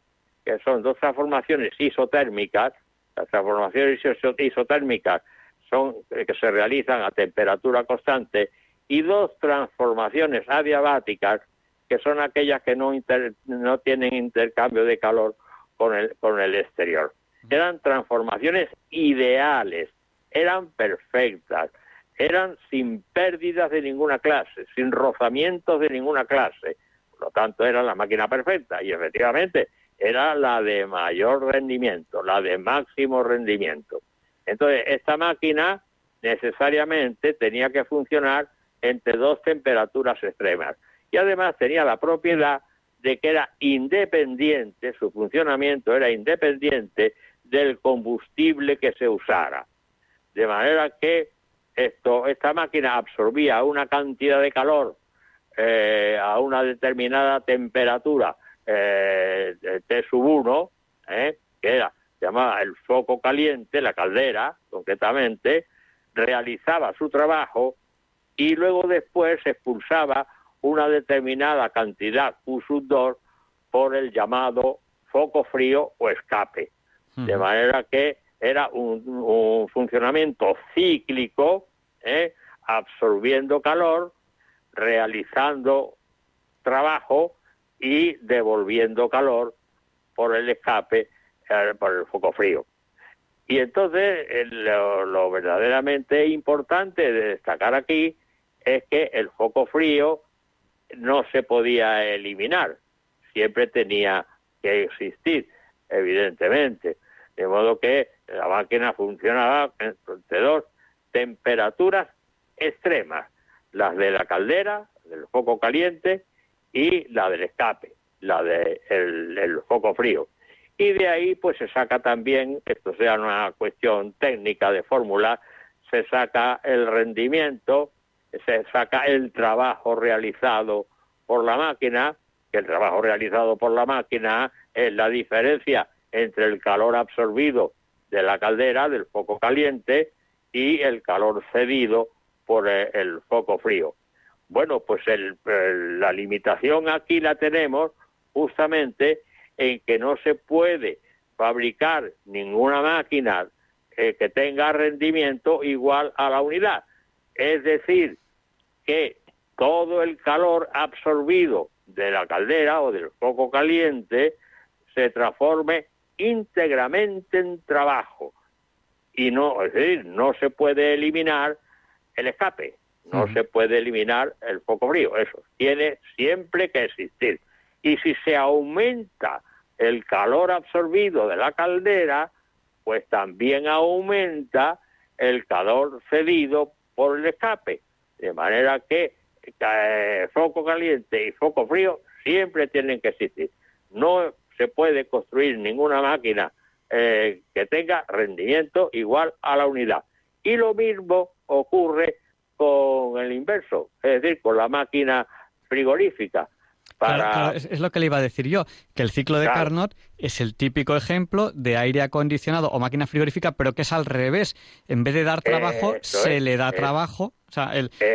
[SPEAKER 12] que son dos transformaciones isotérmicas las transformaciones isotérmicas son eh, que se realizan a temperatura constante y dos transformaciones adiabáticas que son aquellas que no, no tienen intercambio de calor con el, con el exterior. Eran transformaciones ideales, eran perfectas, eran sin pérdidas de ninguna clase, sin rozamientos de ninguna clase. Por lo tanto, era la máquina perfecta y efectivamente era la de mayor rendimiento, la de máximo rendimiento. Entonces, esta máquina necesariamente tenía que funcionar entre dos temperaturas extremas y además tenía la propiedad de que era independiente, su funcionamiento era independiente del combustible que se usara. De manera que esto, esta máquina absorbía una cantidad de calor eh, a una determinada temperatura eh, T sub 1, eh, que era llamada el foco caliente, la caldera concretamente, realizaba su trabajo y luego después se expulsaba una determinada cantidad Q sub 2 por el llamado foco frío o escape. De manera que era un, funcionamiento cíclico, ¿eh? absorbiendo calor, realizando trabajo y devolviendo calor por el escape, eh, por el foco frío. Y entonces lo, verdaderamente importante de destacar aquí es que el foco frío no se podía eliminar, siempre tenía que existir, evidentemente. De modo que la máquina funcionaba entre dos temperaturas extremas, las de la caldera, del foco caliente, y la del escape, la del de el foco frío. Y de ahí pues se saca también, esto sea una cuestión técnica de fórmula, se saca el rendimiento, se saca el trabajo realizado por la máquina, que el trabajo realizado por la máquina es la diferencia entre el calor absorbido de la caldera, del foco caliente, y el calor cedido por el, foco frío. Bueno, pues la limitación aquí la tenemos justamente en que no se puede fabricar ninguna máquina eh, que tenga rendimiento igual a la unidad. Es decir, que todo el calor absorbido de la caldera o del foco caliente se transforme íntegramente en trabajo y no, es decir, no se puede eliminar el escape, no se puede eliminar el foco frío, eso tiene siempre que existir. Y si se aumenta el calor absorbido de la caldera, pues también aumenta el calor cedido por el escape, de manera que eh, foco caliente y foco frío siempre tienen que existir. No se puede construir ninguna máquina eh, que tenga rendimiento igual a la unidad. Y lo mismo ocurre con el inverso, es decir, con la máquina frigorífica. Para...
[SPEAKER 2] es, lo que le iba a decir yo, que el ciclo de Carnot es el típico ejemplo de aire acondicionado o máquina frigorífica, pero que es al revés. En vez de dar trabajo, se le da trabajo, o sea,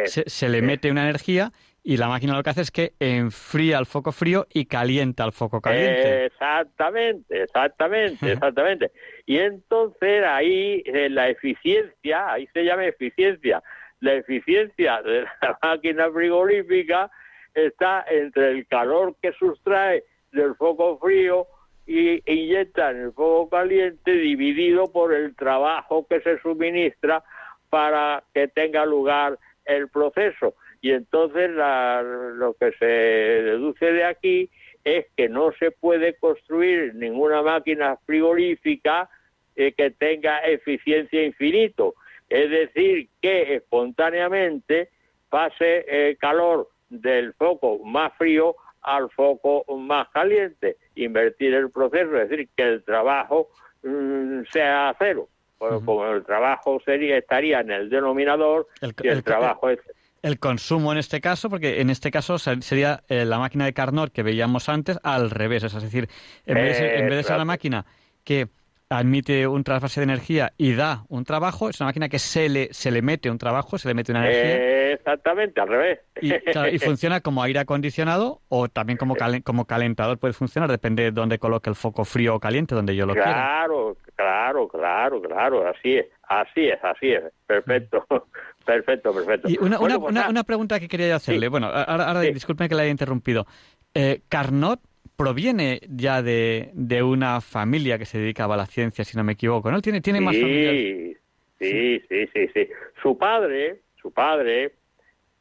[SPEAKER 2] se, se, le mete una energía y la máquina lo que hace es que enfría el foco frío y calienta el foco caliente.
[SPEAKER 12] Exactamente, exactamente, exactamente. Y entonces ahí eh, la eficiencia, ahí se llama eficiencia, la eficiencia de la *laughs* máquina frigorífica está entre el calor que sustrae del foco frío y inyecta en el fuego caliente dividido por el trabajo que se suministra para que tenga lugar el proceso. Y entonces la- lo que se deduce de aquí es que no se puede construir ninguna máquina frigorífica eh, que tenga eficiencia infinito. Es decir, que espontáneamente pase el calor del foco más frío al foco más caliente, invertir el proceso, es decir, que el trabajo mm, sea cero. Pues como el trabajo sería estaría en el denominador
[SPEAKER 2] El-
[SPEAKER 12] y el,
[SPEAKER 2] el-
[SPEAKER 12] trabajo es
[SPEAKER 2] El consumo en este caso, porque en este caso se- sería eh, la máquina de Carnot que veíamos antes al revés, es decir, en vez, de en vez de ser
[SPEAKER 12] Exacto.
[SPEAKER 2] máquina que admite un trasvase de energía y da un trabajo, es una máquina que se le, se le mete un trabajo, se le mete una energía
[SPEAKER 12] exactamente al revés.
[SPEAKER 2] y, claro, y *laughs* funciona como aire acondicionado o también como, calen- como calentador puede funcionar, depende de dónde coloque el foco frío o caliente, donde yo lo quiera.
[SPEAKER 12] Claro, claro, claro, claro, así es, así es, así es, perfecto, *laughs* perfecto, perfecto.
[SPEAKER 2] Y una,
[SPEAKER 12] Bueno,
[SPEAKER 2] una,
[SPEAKER 12] pues
[SPEAKER 2] una, una pregunta que quería hacerle.
[SPEAKER 12] Sí.
[SPEAKER 2] Bueno, ahora, ahora
[SPEAKER 12] Sí.
[SPEAKER 2] disculpen que la haya interrumpido. Eh, Carnot proviene ya de, de una familia que se dedicaba a la ciencia, si no me equivoco, ¿no? Tiene, tiene más familiares.
[SPEAKER 12] sí, sí, sí, sí. Su padre, su padre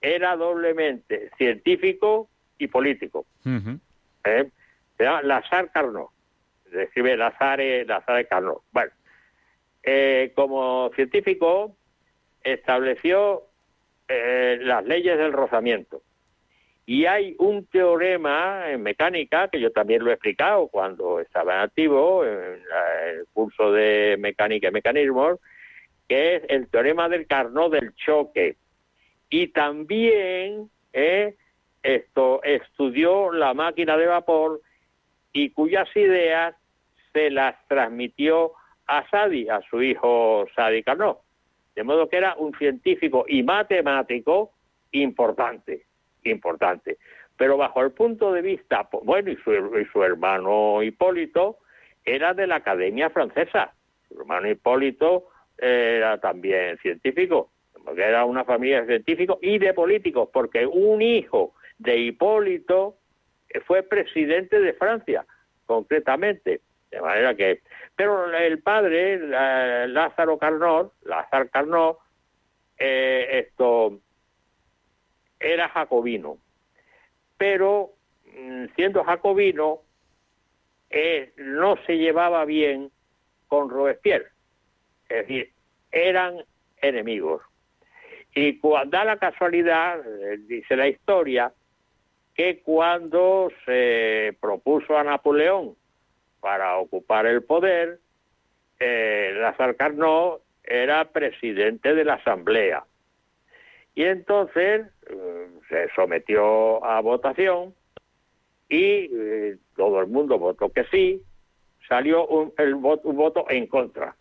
[SPEAKER 12] era doblemente científico y político.
[SPEAKER 2] Ujú.
[SPEAKER 12] ¿eh? Se llama Lazar Carnot. Se escribe Lazare, Lazare Carnot. Bueno, eh, como científico estableció eh, las leyes del rozamiento. Y hay un teorema en mecánica, que yo también lo he explicado cuando estaba en activo, en el curso de mecánica y mecanismos, que es el teorema del Carnot del choque. Y también eh, esto estudió la máquina de vapor y cuyas ideas se las transmitió a Sadi, a su hijo Sadi Carnot. De modo que era un científico y matemático importante, importante. Pero bajo el punto de vista, bueno, y su, y su hermano Hipólito era de la Academia Francesa. Su hermano Hipólito era también científico, porque era una familia de científicos y de políticos, porque un hijo de Hipólito eh, fue presidente de Francia, concretamente. De manera que. Pero el padre, Lázaro Carnot, Lázaro Carnot, eh, esto era jacobino. Pero mm, siendo jacobino, eh, no se llevaba bien con Robespierre. Es decir, eran enemigos. Y cuando da la casualidad, eh, dice la historia, que cuando se propuso a Napoleón para ocupar el poder, eh, Lázaro Carnot era presidente de la Asamblea. Y entonces eh, se sometió a votación y eh, todo el mundo votó que sí, salió un, el voto, un voto en contra.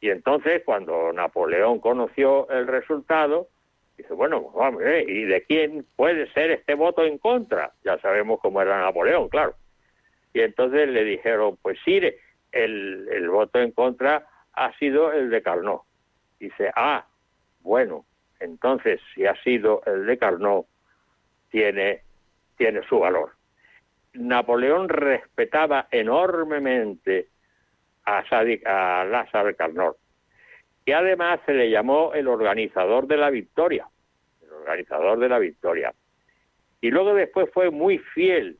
[SPEAKER 12] Y entonces cuando Napoleón conoció el resultado, dice, bueno, vamos, eh, ¿y de quién puede ser este voto en contra? Ya sabemos cómo era Napoleón, claro. Y entonces le dijeron, pues sí, el, el voto en contra ha sido el de Carnot. Dice, ah, bueno, entonces si ha sido el de Carnot, tiene, tiene su valor. Napoleón respetaba enormemente a, Sadi- a Lázaro Carnot, y además se le llamó el organizador de la victoria, el organizador de la victoria. Y luego después fue muy fiel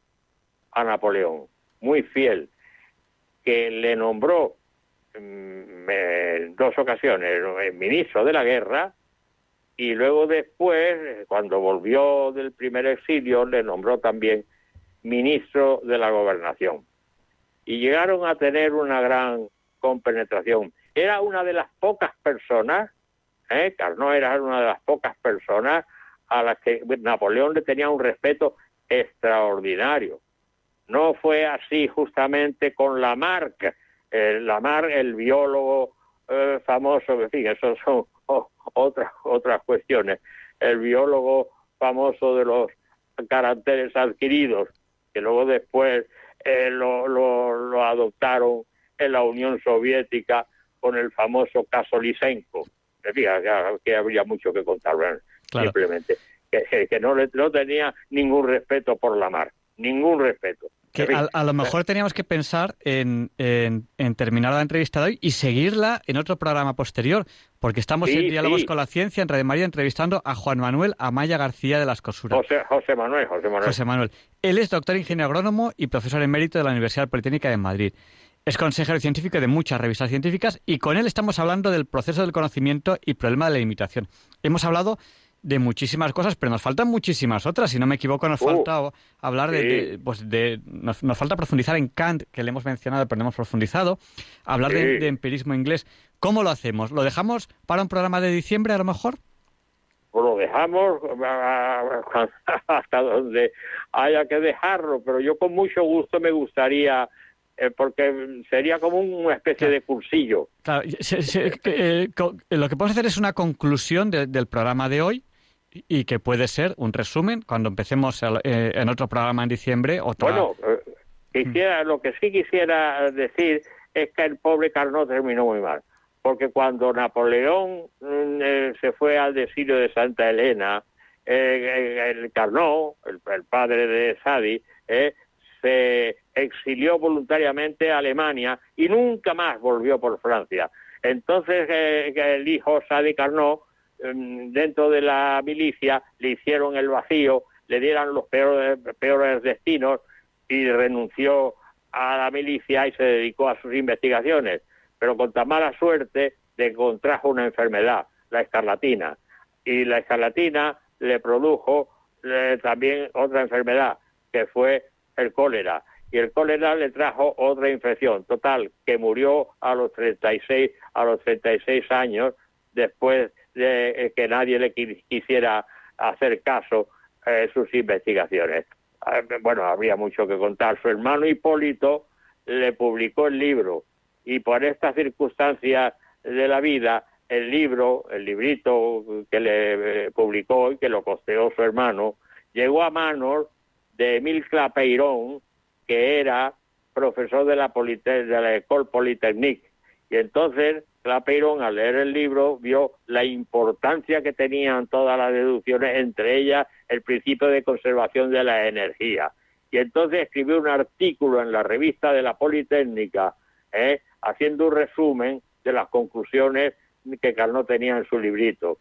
[SPEAKER 12] a Napoleón, muy fiel, que le nombró mm, en dos ocasiones eh, ministro de la guerra y luego después, cuando volvió del primer exilio, le nombró también ministro de la gobernación. Y llegaron a tener una gran compenetración. Era una de las pocas personas, ¿eh? Carnot era una de las pocas personas a las que Napoleón le tenía un respeto extraordinario. No fue así justamente con Lamarck, eh, Lamarck, el biólogo eh, famoso, en fin, eso son *laughs* otras otras cuestiones. El biólogo famoso de los caracteres adquiridos, que luego después eh, lo, lo, lo adoptaron en la Unión Soviética con el famoso caso ya- que habría mucho que contar.
[SPEAKER 2] Claro.
[SPEAKER 12] simplemente. Que, que- no, le, no tenía ningún respeto por la mar, ningún respeto.
[SPEAKER 2] Que a, a lo mejor teníamos que pensar en, en- en terminar la entrevista de hoy y seguirla en otro programa posterior, porque estamos
[SPEAKER 12] Sí,
[SPEAKER 2] en Diálogos
[SPEAKER 12] sí.
[SPEAKER 2] con la Ciencia en Radio María entrevistando a Juan Manuel Amaya García de las Cosuras.
[SPEAKER 12] José, José Manuel, José Manuel.
[SPEAKER 2] José Manuel. Él es doctor ingeniero agrónomo y profesor emérito de la Universidad Politécnica de Madrid. Es consejero científico de muchas revistas científicas y con él estamos hablando del proceso del conocimiento y problema de la limitación. Hemos hablado de muchísimas cosas, pero nos faltan muchísimas otras. Si no me equivoco, nos
[SPEAKER 12] Uh,
[SPEAKER 2] falta hablar de,
[SPEAKER 12] sí.
[SPEAKER 2] de- pues de nos, nos falta profundizar en Kant, que le hemos mencionado, pero no hemos profundizado. Hablar de,
[SPEAKER 12] Sí.
[SPEAKER 2] de empirismo inglés. ¿Cómo lo hacemos? ¿Lo dejamos para un programa de diciembre, a lo mejor?
[SPEAKER 12] Pues lo dejamos hasta donde haya que dejarlo, pero yo con mucho gusto me gustaría, eh, porque sería como una especie de cursillo.
[SPEAKER 2] Claro, se- se- que, eh, lo que podemos hacer es una conclusión de- del programa de hoy y que puede ser un resumen cuando empecemos el- eh, en otro programa en diciembre. Otra...
[SPEAKER 12] Bueno, eh, quisiera, lo que sí quisiera decir es que el pobre Carnot terminó muy mal, porque cuando Napoleón mm, eh, se fue al desilo de Santa Elena, eh, el Carnot, el, el padre de Sadi, eh, se exilió voluntariamente a Alemania y nunca más volvió por Francia. Entonces eh, el hijo Sadi Carnot, mm, dentro de la milicia, le hicieron el vacío, le dieron los peores, peores destinos y renunció a la milicia y se dedicó a sus investigaciones, pero con tan mala suerte de contrajo una enfermedad, la escarlatina, y la escarlatina le produjo también otra enfermedad, que fue el cólera, y el cólera le trajo otra infección, total, que murió a los 36, a los 36 años, después de eh, que nadie le qui- quisiera hacer caso eh, sus investigaciones. Eh, Bueno, habría mucho que contar. Su hermano Hipólito le publicó el libro y por estas circunstancias de la vida, el libro, el librito que le eh, publicó y que lo costeó su hermano, llegó a manos de Emil Clapeirón, que era profesor de la, Polite- de la École Polytechnique. Y entonces Clapeyron, al leer el libro, vio la importancia que tenían todas las deducciones, entre ellas el principio de conservación de la energía. Y entonces escribió un artículo en la revista de la Politécnica, ¿eh? haciendo un resumen de las conclusiones que Carnot tenía en su librito.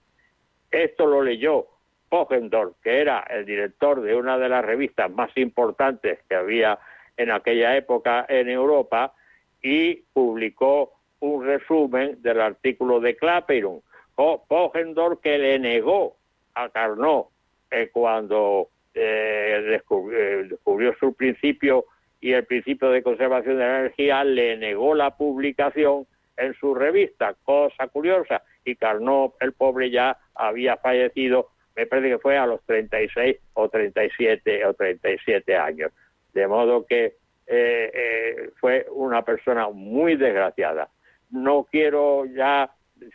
[SPEAKER 12] Esto lo leyó Pogendorf, que era el director de una de las revistas más importantes que había en aquella época en Europa, y publicó un resumen del artículo de Clapeyron. Po- Pogendorf que le negó a Carnot eh, cuando eh, descubrió, eh, descubrió su principio y el principio de conservación de la energía, le negó la publicación en su revista, cosa curiosa, y Carnot, el pobre, ya había fallecido, me parece que fue a los 36 o 37 o 37 años. De modo que eh, fue una persona muy desgraciada. No quiero ya,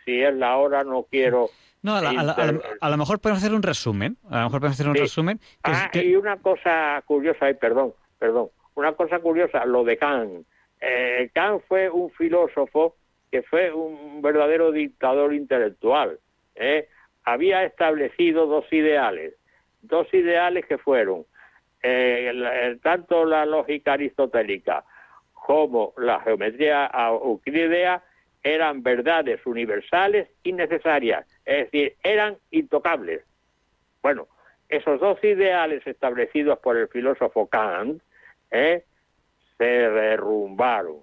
[SPEAKER 12] si es la hora, no quiero...
[SPEAKER 2] No, a, la- a la- a lo- mejor podemos hacer un resumen. A lo mejor podemos hacer un
[SPEAKER 12] Sí.
[SPEAKER 2] resumen. que es
[SPEAKER 12] Ah,
[SPEAKER 2] que-
[SPEAKER 12] y una cosa curiosa, ay, perdón, perdón, una cosa curiosa, lo de Kant. Eh, Kant fue un filósofo que fue un verdadero dictador intelectual. ¿eh? Había establecido dos ideales, dos ideales que fueron eh, tanto la lógica aristotélica como la geometría euclídea eran verdades universales y necesarias, es decir, eran intocables. Bueno, esos dos ideales establecidos por el filósofo Kant ¿eh? se derrumbaron,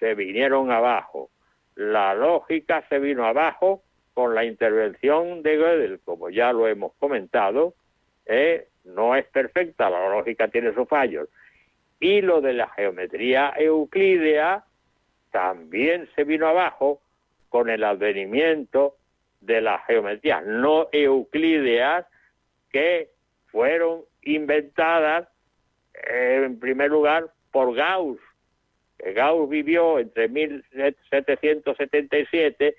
[SPEAKER 12] se vinieron abajo. La lógica se vino abajo con la intervención de Gödel, como ya lo hemos comentado, ¿eh? no es perfecta, la lógica tiene sus fallos. Y lo de la geometría euclídea también se vino abajo con el advenimiento de las geometrías no euclídeas que fueron inventadas eh, en primer lugar por Gauss. Gauss vivió entre 1777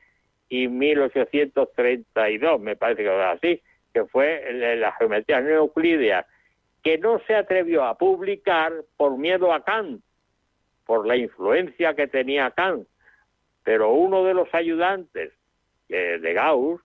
[SPEAKER 12] y 1832, me parece que era así, que fue la geometría no euclídea, que no se atrevió a publicar por miedo a Kant, por la influencia que tenía Kant. Pero uno de los ayudantes eh, de Gauss,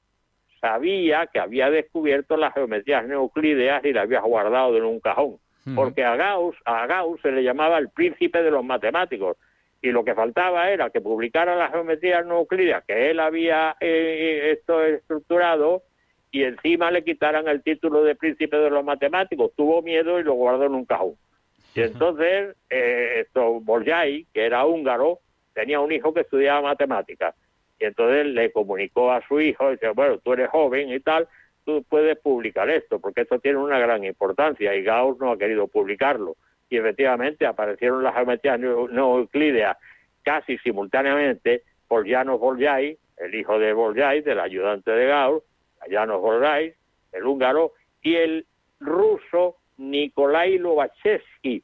[SPEAKER 12] sabía que había descubierto las geometrías neuclídeas y las había guardado en un cajón. Porque a Gauss, a Gauss se le llamaba el príncipe de los matemáticos. Y lo que faltaba era que publicara las geometrías neuclídeas que él había eh, esto estructurado y encima le quitaran el título de príncipe de los matemáticos. Tuvo miedo y lo guardó en un cajón. Y entonces, eh, esto, que era húngaro, tenía un hijo que estudiaba matemáticas. Y entonces le comunicó a su hijo, y dice, bueno, tú eres joven y tal, tú puedes publicar esto, porque esto tiene una gran importancia. Y Gauss no ha querido publicarlo. Y efectivamente aparecieron las geometrías neu- neuclídeas casi simultáneamente por Janos el hijo de Bolyai, del ayudante de Gauss, Janos Bolyai, el húngaro, y el ruso Nikolai Lobachevsky,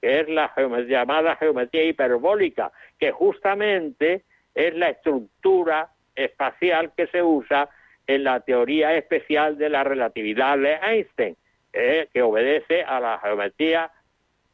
[SPEAKER 12] que es la geome- llamada geometría hiperbólica, que justamente es la estructura espacial que se usa en la teoría especial de la relatividad de Einstein, eh, que obedece a la geometría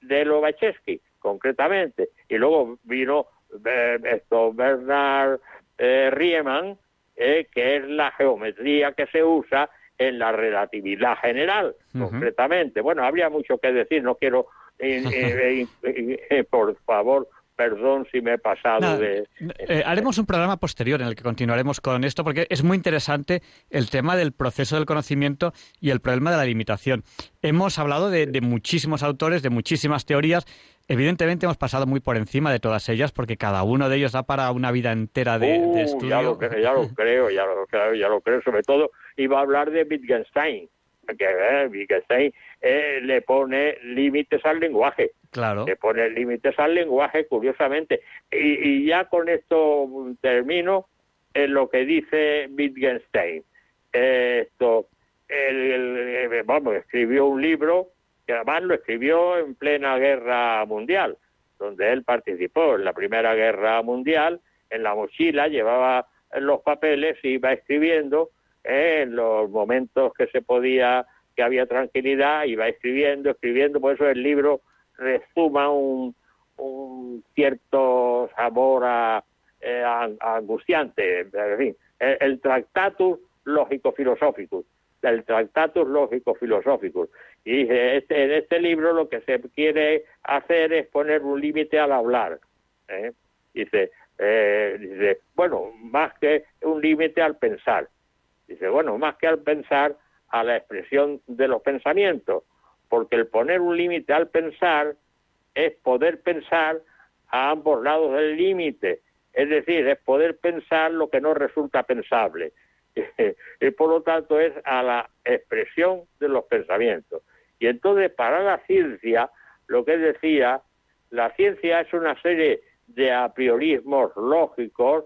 [SPEAKER 12] de Lobachevsky, concretamente. Y luego vino eh, esto Bernard eh, Riemann, eh, que es la geometría que se usa en la relatividad general, concretamente. Bueno, habría mucho que decir, no quiero, eh, eh, *laughs* eh, por favor, perdón si me he pasado de...
[SPEAKER 2] Eh, haremos un programa posterior en el que continuaremos con esto porque es muy interesante el tema del proceso del conocimiento y el problema de la limitación. Hemos hablado de, de muchísimos autores, de muchísimas teorías. Evidentemente hemos pasado muy por encima de todas ellas porque cada uno de ellos da para una vida entera de, de
[SPEAKER 12] Uh,
[SPEAKER 2] estudio.
[SPEAKER 12] ya, lo, cre- ya lo creo, ya lo creo, ya lo creo. Sobre todo iba a hablar de Wittgenstein, que eh, Wittgenstein eh, le pone límites al lenguaje.
[SPEAKER 2] Claro.
[SPEAKER 12] Le pone límites al lenguaje, curiosamente. Y, y ya con esto termino en lo que dice Wittgenstein. Eh, esto, el- el- eh, vamos, escribió un libro que además lo escribió en plena guerra mundial, donde él participó en la Primera Guerra Mundial. En la mochila llevaba los papeles y iba escribiendo eh, en los momentos que se podía, que había tranquilidad, iba escribiendo, escribiendo. Por eso el libro resuma un, cierto sabor eh, angustiante. En fin, el, el Tractatus Lógico-Filosóficus, el Tractatus Lógico-Filosóficus. Y este, en este libro lo que se quiere hacer es poner un límite al hablar. ¿eh? Dice, eh, dice, bueno, más que un límite al pensar. Dice, bueno, más que al pensar, a la expresión de los pensamientos, porque el poner un límite al pensar es poder pensar a ambos lados del límite, es decir, es poder pensar lo que no resulta pensable. *laughs* y por lo tanto es a la expresión de los pensamientos. Y entonces para la ciencia, lo que decía, la ciencia es una serie de a priorismos lógicos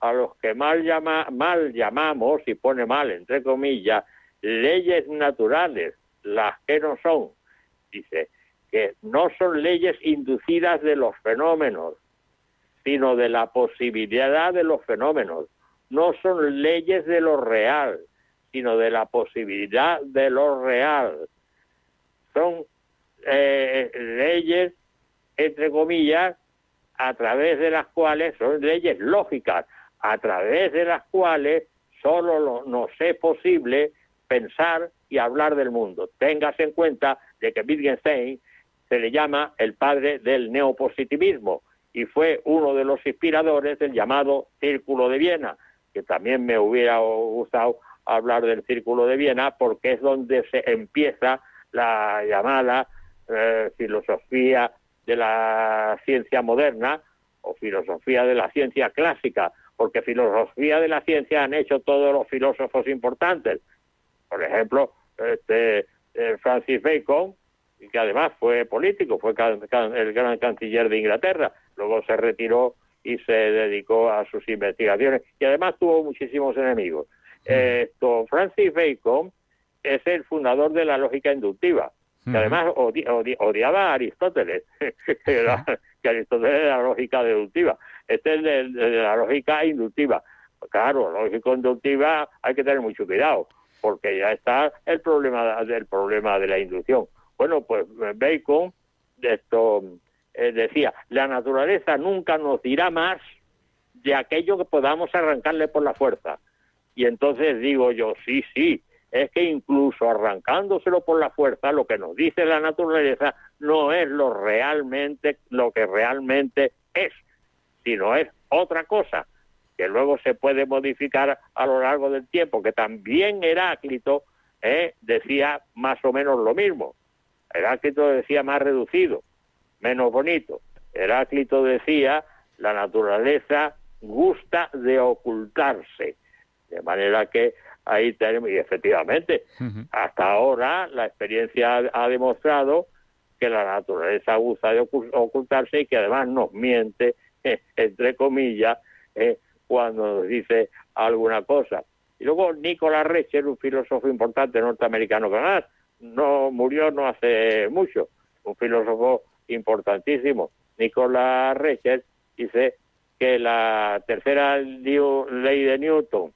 [SPEAKER 12] a los que mal, llama, mal llamamos, y pone mal entre comillas, leyes naturales, las que no son. Dice que no son leyes inducidas de los fenómenos, sino de la posibilidad de los fenómenos. No son leyes de lo real, sino de la posibilidad de lo real. Son eh, leyes, entre comillas, a través de las cuales, son leyes lógicas, a través de las cuales solo lo- nos es posible pensar y hablar del mundo. Téngase en cuenta de que Wittgenstein se le llama el padre del neopositivismo y fue uno de los inspiradores del llamado Círculo de Viena, que también me hubiera gustado hablar del Círculo de Viena porque es donde se empieza la llamada eh, filosofía de la ciencia moderna o filosofía de la ciencia clásica, porque filosofía de la ciencia han hecho todos los filósofos importantes. Por ejemplo, este, eh, Francis Bacon, que además fue político, fue el gran canciller de Inglaterra, luego se retiró y se dedicó a sus investigaciones y además tuvo muchísimos enemigos. Esto, Francis Bacon es el fundador de la lógica inductiva, que además odi- odi- odiaba a Aristóteles, *laughs* que, era- que Aristóteles era la lógica deductiva. Este es de, de la lógica inductiva. Claro, lógica inductiva hay que tener mucho cuidado, porque ya está el problema del problema de la inducción. Bueno, pues Bacon esto eh, decía, la naturaleza nunca nos dirá más de aquello que podamos arrancarle por la fuerza. Y entonces digo yo, sí, sí, es que incluso arrancándoselo por la fuerza, lo que nos dice la naturaleza no es lo realmente, lo que realmente es, sino es otra cosa que luego se puede modificar a lo largo del tiempo, que también Heráclito eh, decía más o menos lo mismo. Heráclito decía más reducido, menos bonito. Heráclito decía, la naturaleza gusta de ocultarse. De manera que ahí tenemos, y efectivamente, hasta ahora la experiencia ha, ha demostrado que la naturaleza gusta de ocu- ocultarse y que además nos miente, eh, *laughs* entre comillas, eh, cuando nos dice alguna cosa. Y luego Nicolás Recher, un filósofo importante norteamericano que además no murió no hace mucho, un filósofo importantísimo. Nicolás Recher dice que la tercera ley de Newton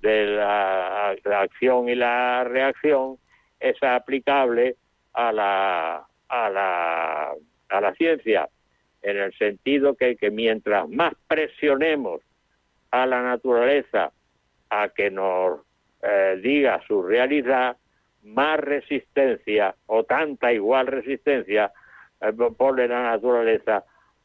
[SPEAKER 12] de la, acción y la reacción es aplicable a la a la a la ciencia en el sentido que, que mientras más presionemos a la naturaleza a que nos eh, diga su realidad, más resistencia o tanta igual resistencia eh, pone la naturaleza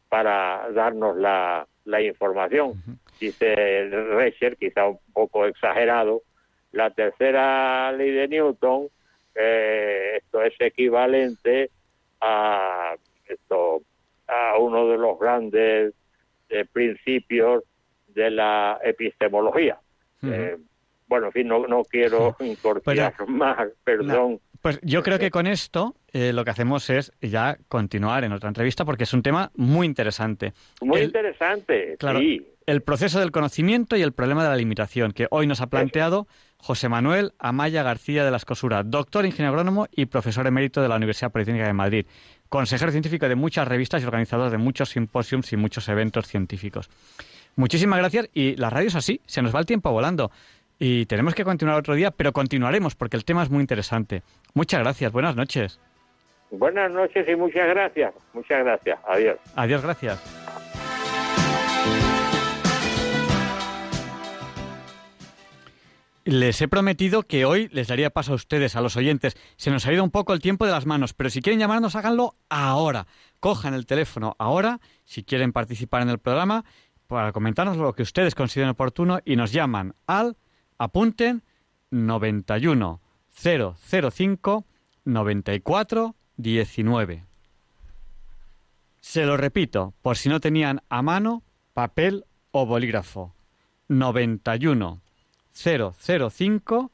[SPEAKER 12] para darnos la, la información. Dice Recher, quizá un poco exagerado, la tercera ley de Newton, eh, esto es equivalente a esto a uno de los grandes eh, principios de la epistemología. Eh, bueno, en fin, no, no quiero *laughs* incorporar más, perdón.
[SPEAKER 2] Pues yo creo que con esto eh, lo que hacemos es ya continuar en otra entrevista porque es un tema muy interesante.
[SPEAKER 12] Muy
[SPEAKER 2] El-
[SPEAKER 12] interesante,
[SPEAKER 2] Claro,
[SPEAKER 12] sí.
[SPEAKER 2] El proceso del conocimiento y el problema de la limitación, que hoy nos ha planteado José Manuel Amaya García de la Escosura, doctor ingeniero agrónomo y profesor emérito de la Universidad Politécnica de Madrid, consejero científico de muchas revistas y organizador de muchos simposios y muchos eventos científicos. Muchísimas gracias y la radio es así, se nos va el tiempo volando. Y tenemos que continuar otro día, pero continuaremos porque el tema es muy interesante. Muchas gracias, buenas noches.
[SPEAKER 12] Buenas noches y muchas gracias. Muchas gracias. Adiós.
[SPEAKER 2] Adiós, gracias. Les he prometido que hoy les daría paso a ustedes, a los oyentes. Se nos ha ido un poco el tiempo de las manos, pero si quieren llamarnos, háganlo ahora. Cojan el teléfono ahora, si quieren participar en el programa, para comentarnos lo que ustedes consideren oportuno y nos llaman al, apunten, 91 005 94 19. Se lo repito, por si no tenían a mano papel o bolígrafo. 91 005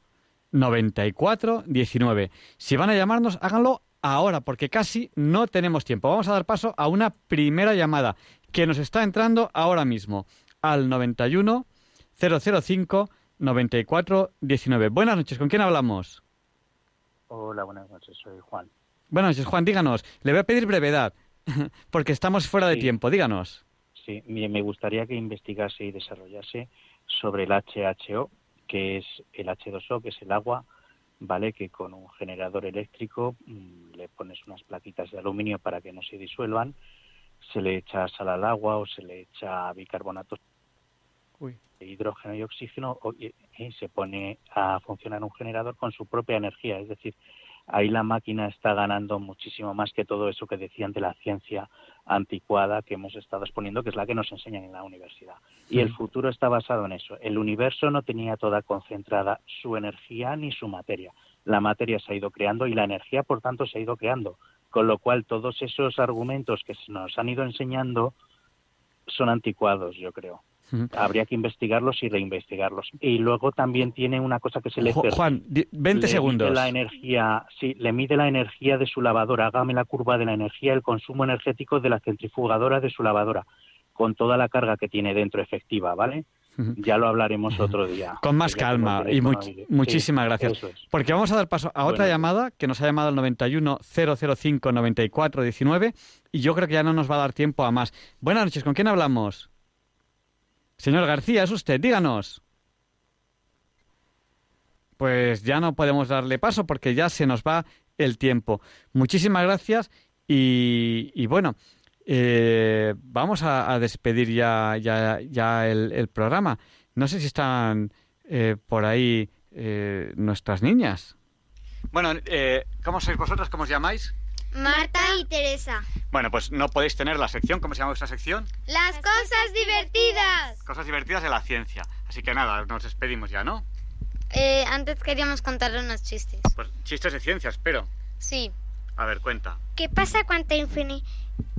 [SPEAKER 2] 94 19. Si van a llamarnos, háganlo ahora, porque casi no tenemos tiempo. Vamos a dar paso a una primera llamada que nos está entrando ahora mismo al 91 005 94 19. Buenas noches, ¿con quién hablamos?
[SPEAKER 13] Hola, buenas noches, soy Juan.
[SPEAKER 2] Buenas noches, Juan, díganos. Le voy a pedir brevedad, *laughs* porque estamos fuera de
[SPEAKER 13] Sí.
[SPEAKER 2] tiempo. Díganos.
[SPEAKER 13] Sí, me gustaría que investigase y desarrollase sobre el HHO, que es el H2O, que es el agua, ¿vale? Que con un generador eléctrico mm, le pones unas plaquitas de aluminio para que no se disuelvan, se le echa sal al agua o se le echa bicarbonato
[SPEAKER 2] Uy.
[SPEAKER 13] de hidrógeno y oxígeno y, y se pone a funcionar un generador con su propia energía. Es decir, ahí la máquina está ganando muchísimo más que todo eso que decían de la ciencia anticuada que hemos estado exponiendo, que es la que nos enseñan en la universidad. Y el futuro está basado en eso. El universo no tenía toda concentrada su energía ni su materia. La materia se ha ido creando y la energía, por tanto, se ha ido creando. Con lo cual, todos esos argumentos que se nos han ido enseñando son anticuados, yo creo. Habría que investigarlos y reinvestigarlos. Y luego también tiene una cosa que se le...
[SPEAKER 2] Juan, di- 20
[SPEAKER 13] le
[SPEAKER 2] segundos.
[SPEAKER 13] Mide la energía, sí, le mide la energía de su lavadora. Hágame la curva de la energía, el consumo energético de la centrifugadora de su lavadora, con toda la carga que tiene dentro efectiva, ¿vale? Ya lo hablaremos otro día. *laughs*
[SPEAKER 2] Con más calma
[SPEAKER 13] el
[SPEAKER 2] y much-.
[SPEAKER 13] Sí,
[SPEAKER 2] muchísimas gracias.
[SPEAKER 13] es.
[SPEAKER 2] Porque vamos a dar paso a otra
[SPEAKER 13] Bueno.
[SPEAKER 2] llamada que nos ha llamado al 91 005 94 19 y yo creo que ya no nos va a dar tiempo a más. Buenas noches, ¿con quién hablamos? Señor García, es usted, díganos. Pues ya no podemos darle paso porque ya se nos va el tiempo. Muchísimas gracias y, y bueno, eh, vamos a, a despedir ya, ya, ya el, el programa. No sé si están eh, por ahí eh, nuestras niñas. Bueno, eh, ¿cómo sois vosotras? ¿Cómo os llamáis?
[SPEAKER 14] Marta y Teresa.
[SPEAKER 2] Bueno, pues no podéis tener la sección. ¿Cómo se llama vuestra sección?
[SPEAKER 14] Las cosas divertidas.
[SPEAKER 2] Cosas divertidas de la ciencia. Así que nada, nos despedimos ya, ¿no?
[SPEAKER 14] Eh, antes queríamos contarle unos chistes.
[SPEAKER 2] Pues chistes de ciencia, espero.
[SPEAKER 14] Sí.
[SPEAKER 2] A ver, cuenta.
[SPEAKER 14] ¿Qué pasa cuando, infini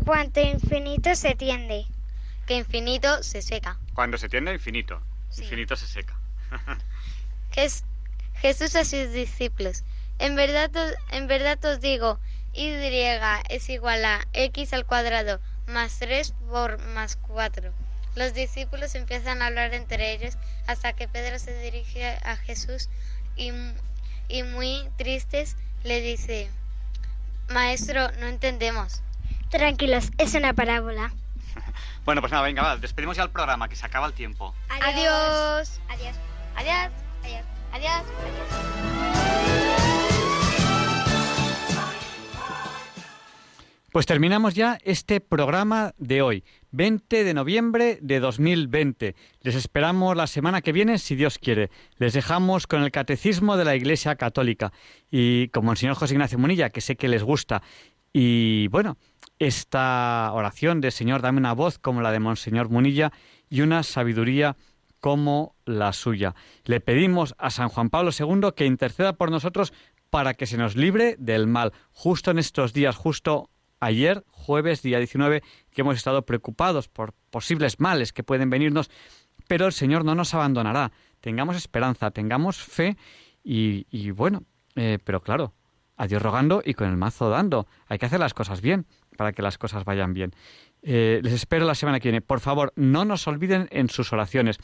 [SPEAKER 14] cuando infinito se tiende? Que infinito se seca.
[SPEAKER 2] Cuando se tiende infinito.
[SPEAKER 14] Sí.
[SPEAKER 2] Infinito se seca. *laughs*
[SPEAKER 14] Jes- Jesús a sus discípulos. En verdad, os- en verdad os digo, y es igual a x al cuadrado más 3 por más 4. Los discípulos empiezan a hablar entre ellos hasta que Pedro se dirige a Jesús y, y muy tristes le dice, Maestro, no entendemos. Tranquilos, es una parábola. *laughs*
[SPEAKER 2] Bueno, pues nada, venga, va, despedimos ya el programa, que se acaba el tiempo.
[SPEAKER 14] Adiós. Adiós. Adiós. Adiós. Adiós.
[SPEAKER 2] Pues terminamos ya este programa de hoy, 20 de noviembre de 2020. Les esperamos la semana que viene, si Dios quiere. Les dejamos con el Catecismo de la Iglesia Católica y como el señor José Ignacio Munilla, que sé que les gusta. Y bueno, esta oración de Señor, dame una voz como la de Monseñor Munilla y una sabiduría como la suya. Le pedimos a San Juan Pablo II que interceda por nosotros para que se nos libre del mal. Justo en estos días, justo ayer, jueves, día 19, que hemos estado preocupados por posibles males que pueden venirnos, pero el Señor no nos abandonará. Tengamos esperanza, tengamos fe y, y bueno, eh, pero claro, a Dios rogando y con el mazo dando. Hay que hacer las cosas bien para que las cosas vayan bien. Eh, les espero la semana que viene. Por favor, no nos olviden en sus oraciones.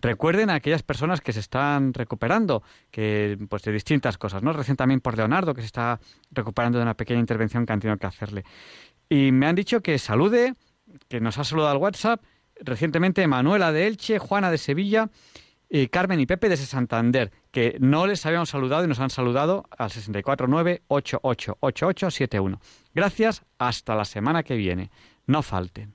[SPEAKER 2] Recuerden a aquellas personas que se están recuperando, que pues de distintas cosas, ¿no? Recién también por Leonardo, que se está recuperando de una pequeña intervención que han tenido que hacerle. Y me han dicho que salude, que nos ha saludado al WhatsApp, recientemente Manuela de Elche, Juana de Sevilla, y Carmen y Pepe desde Santander, que no les habíamos saludado y nos han saludado al 649-888871. Gracias, hasta la semana que viene. No falten.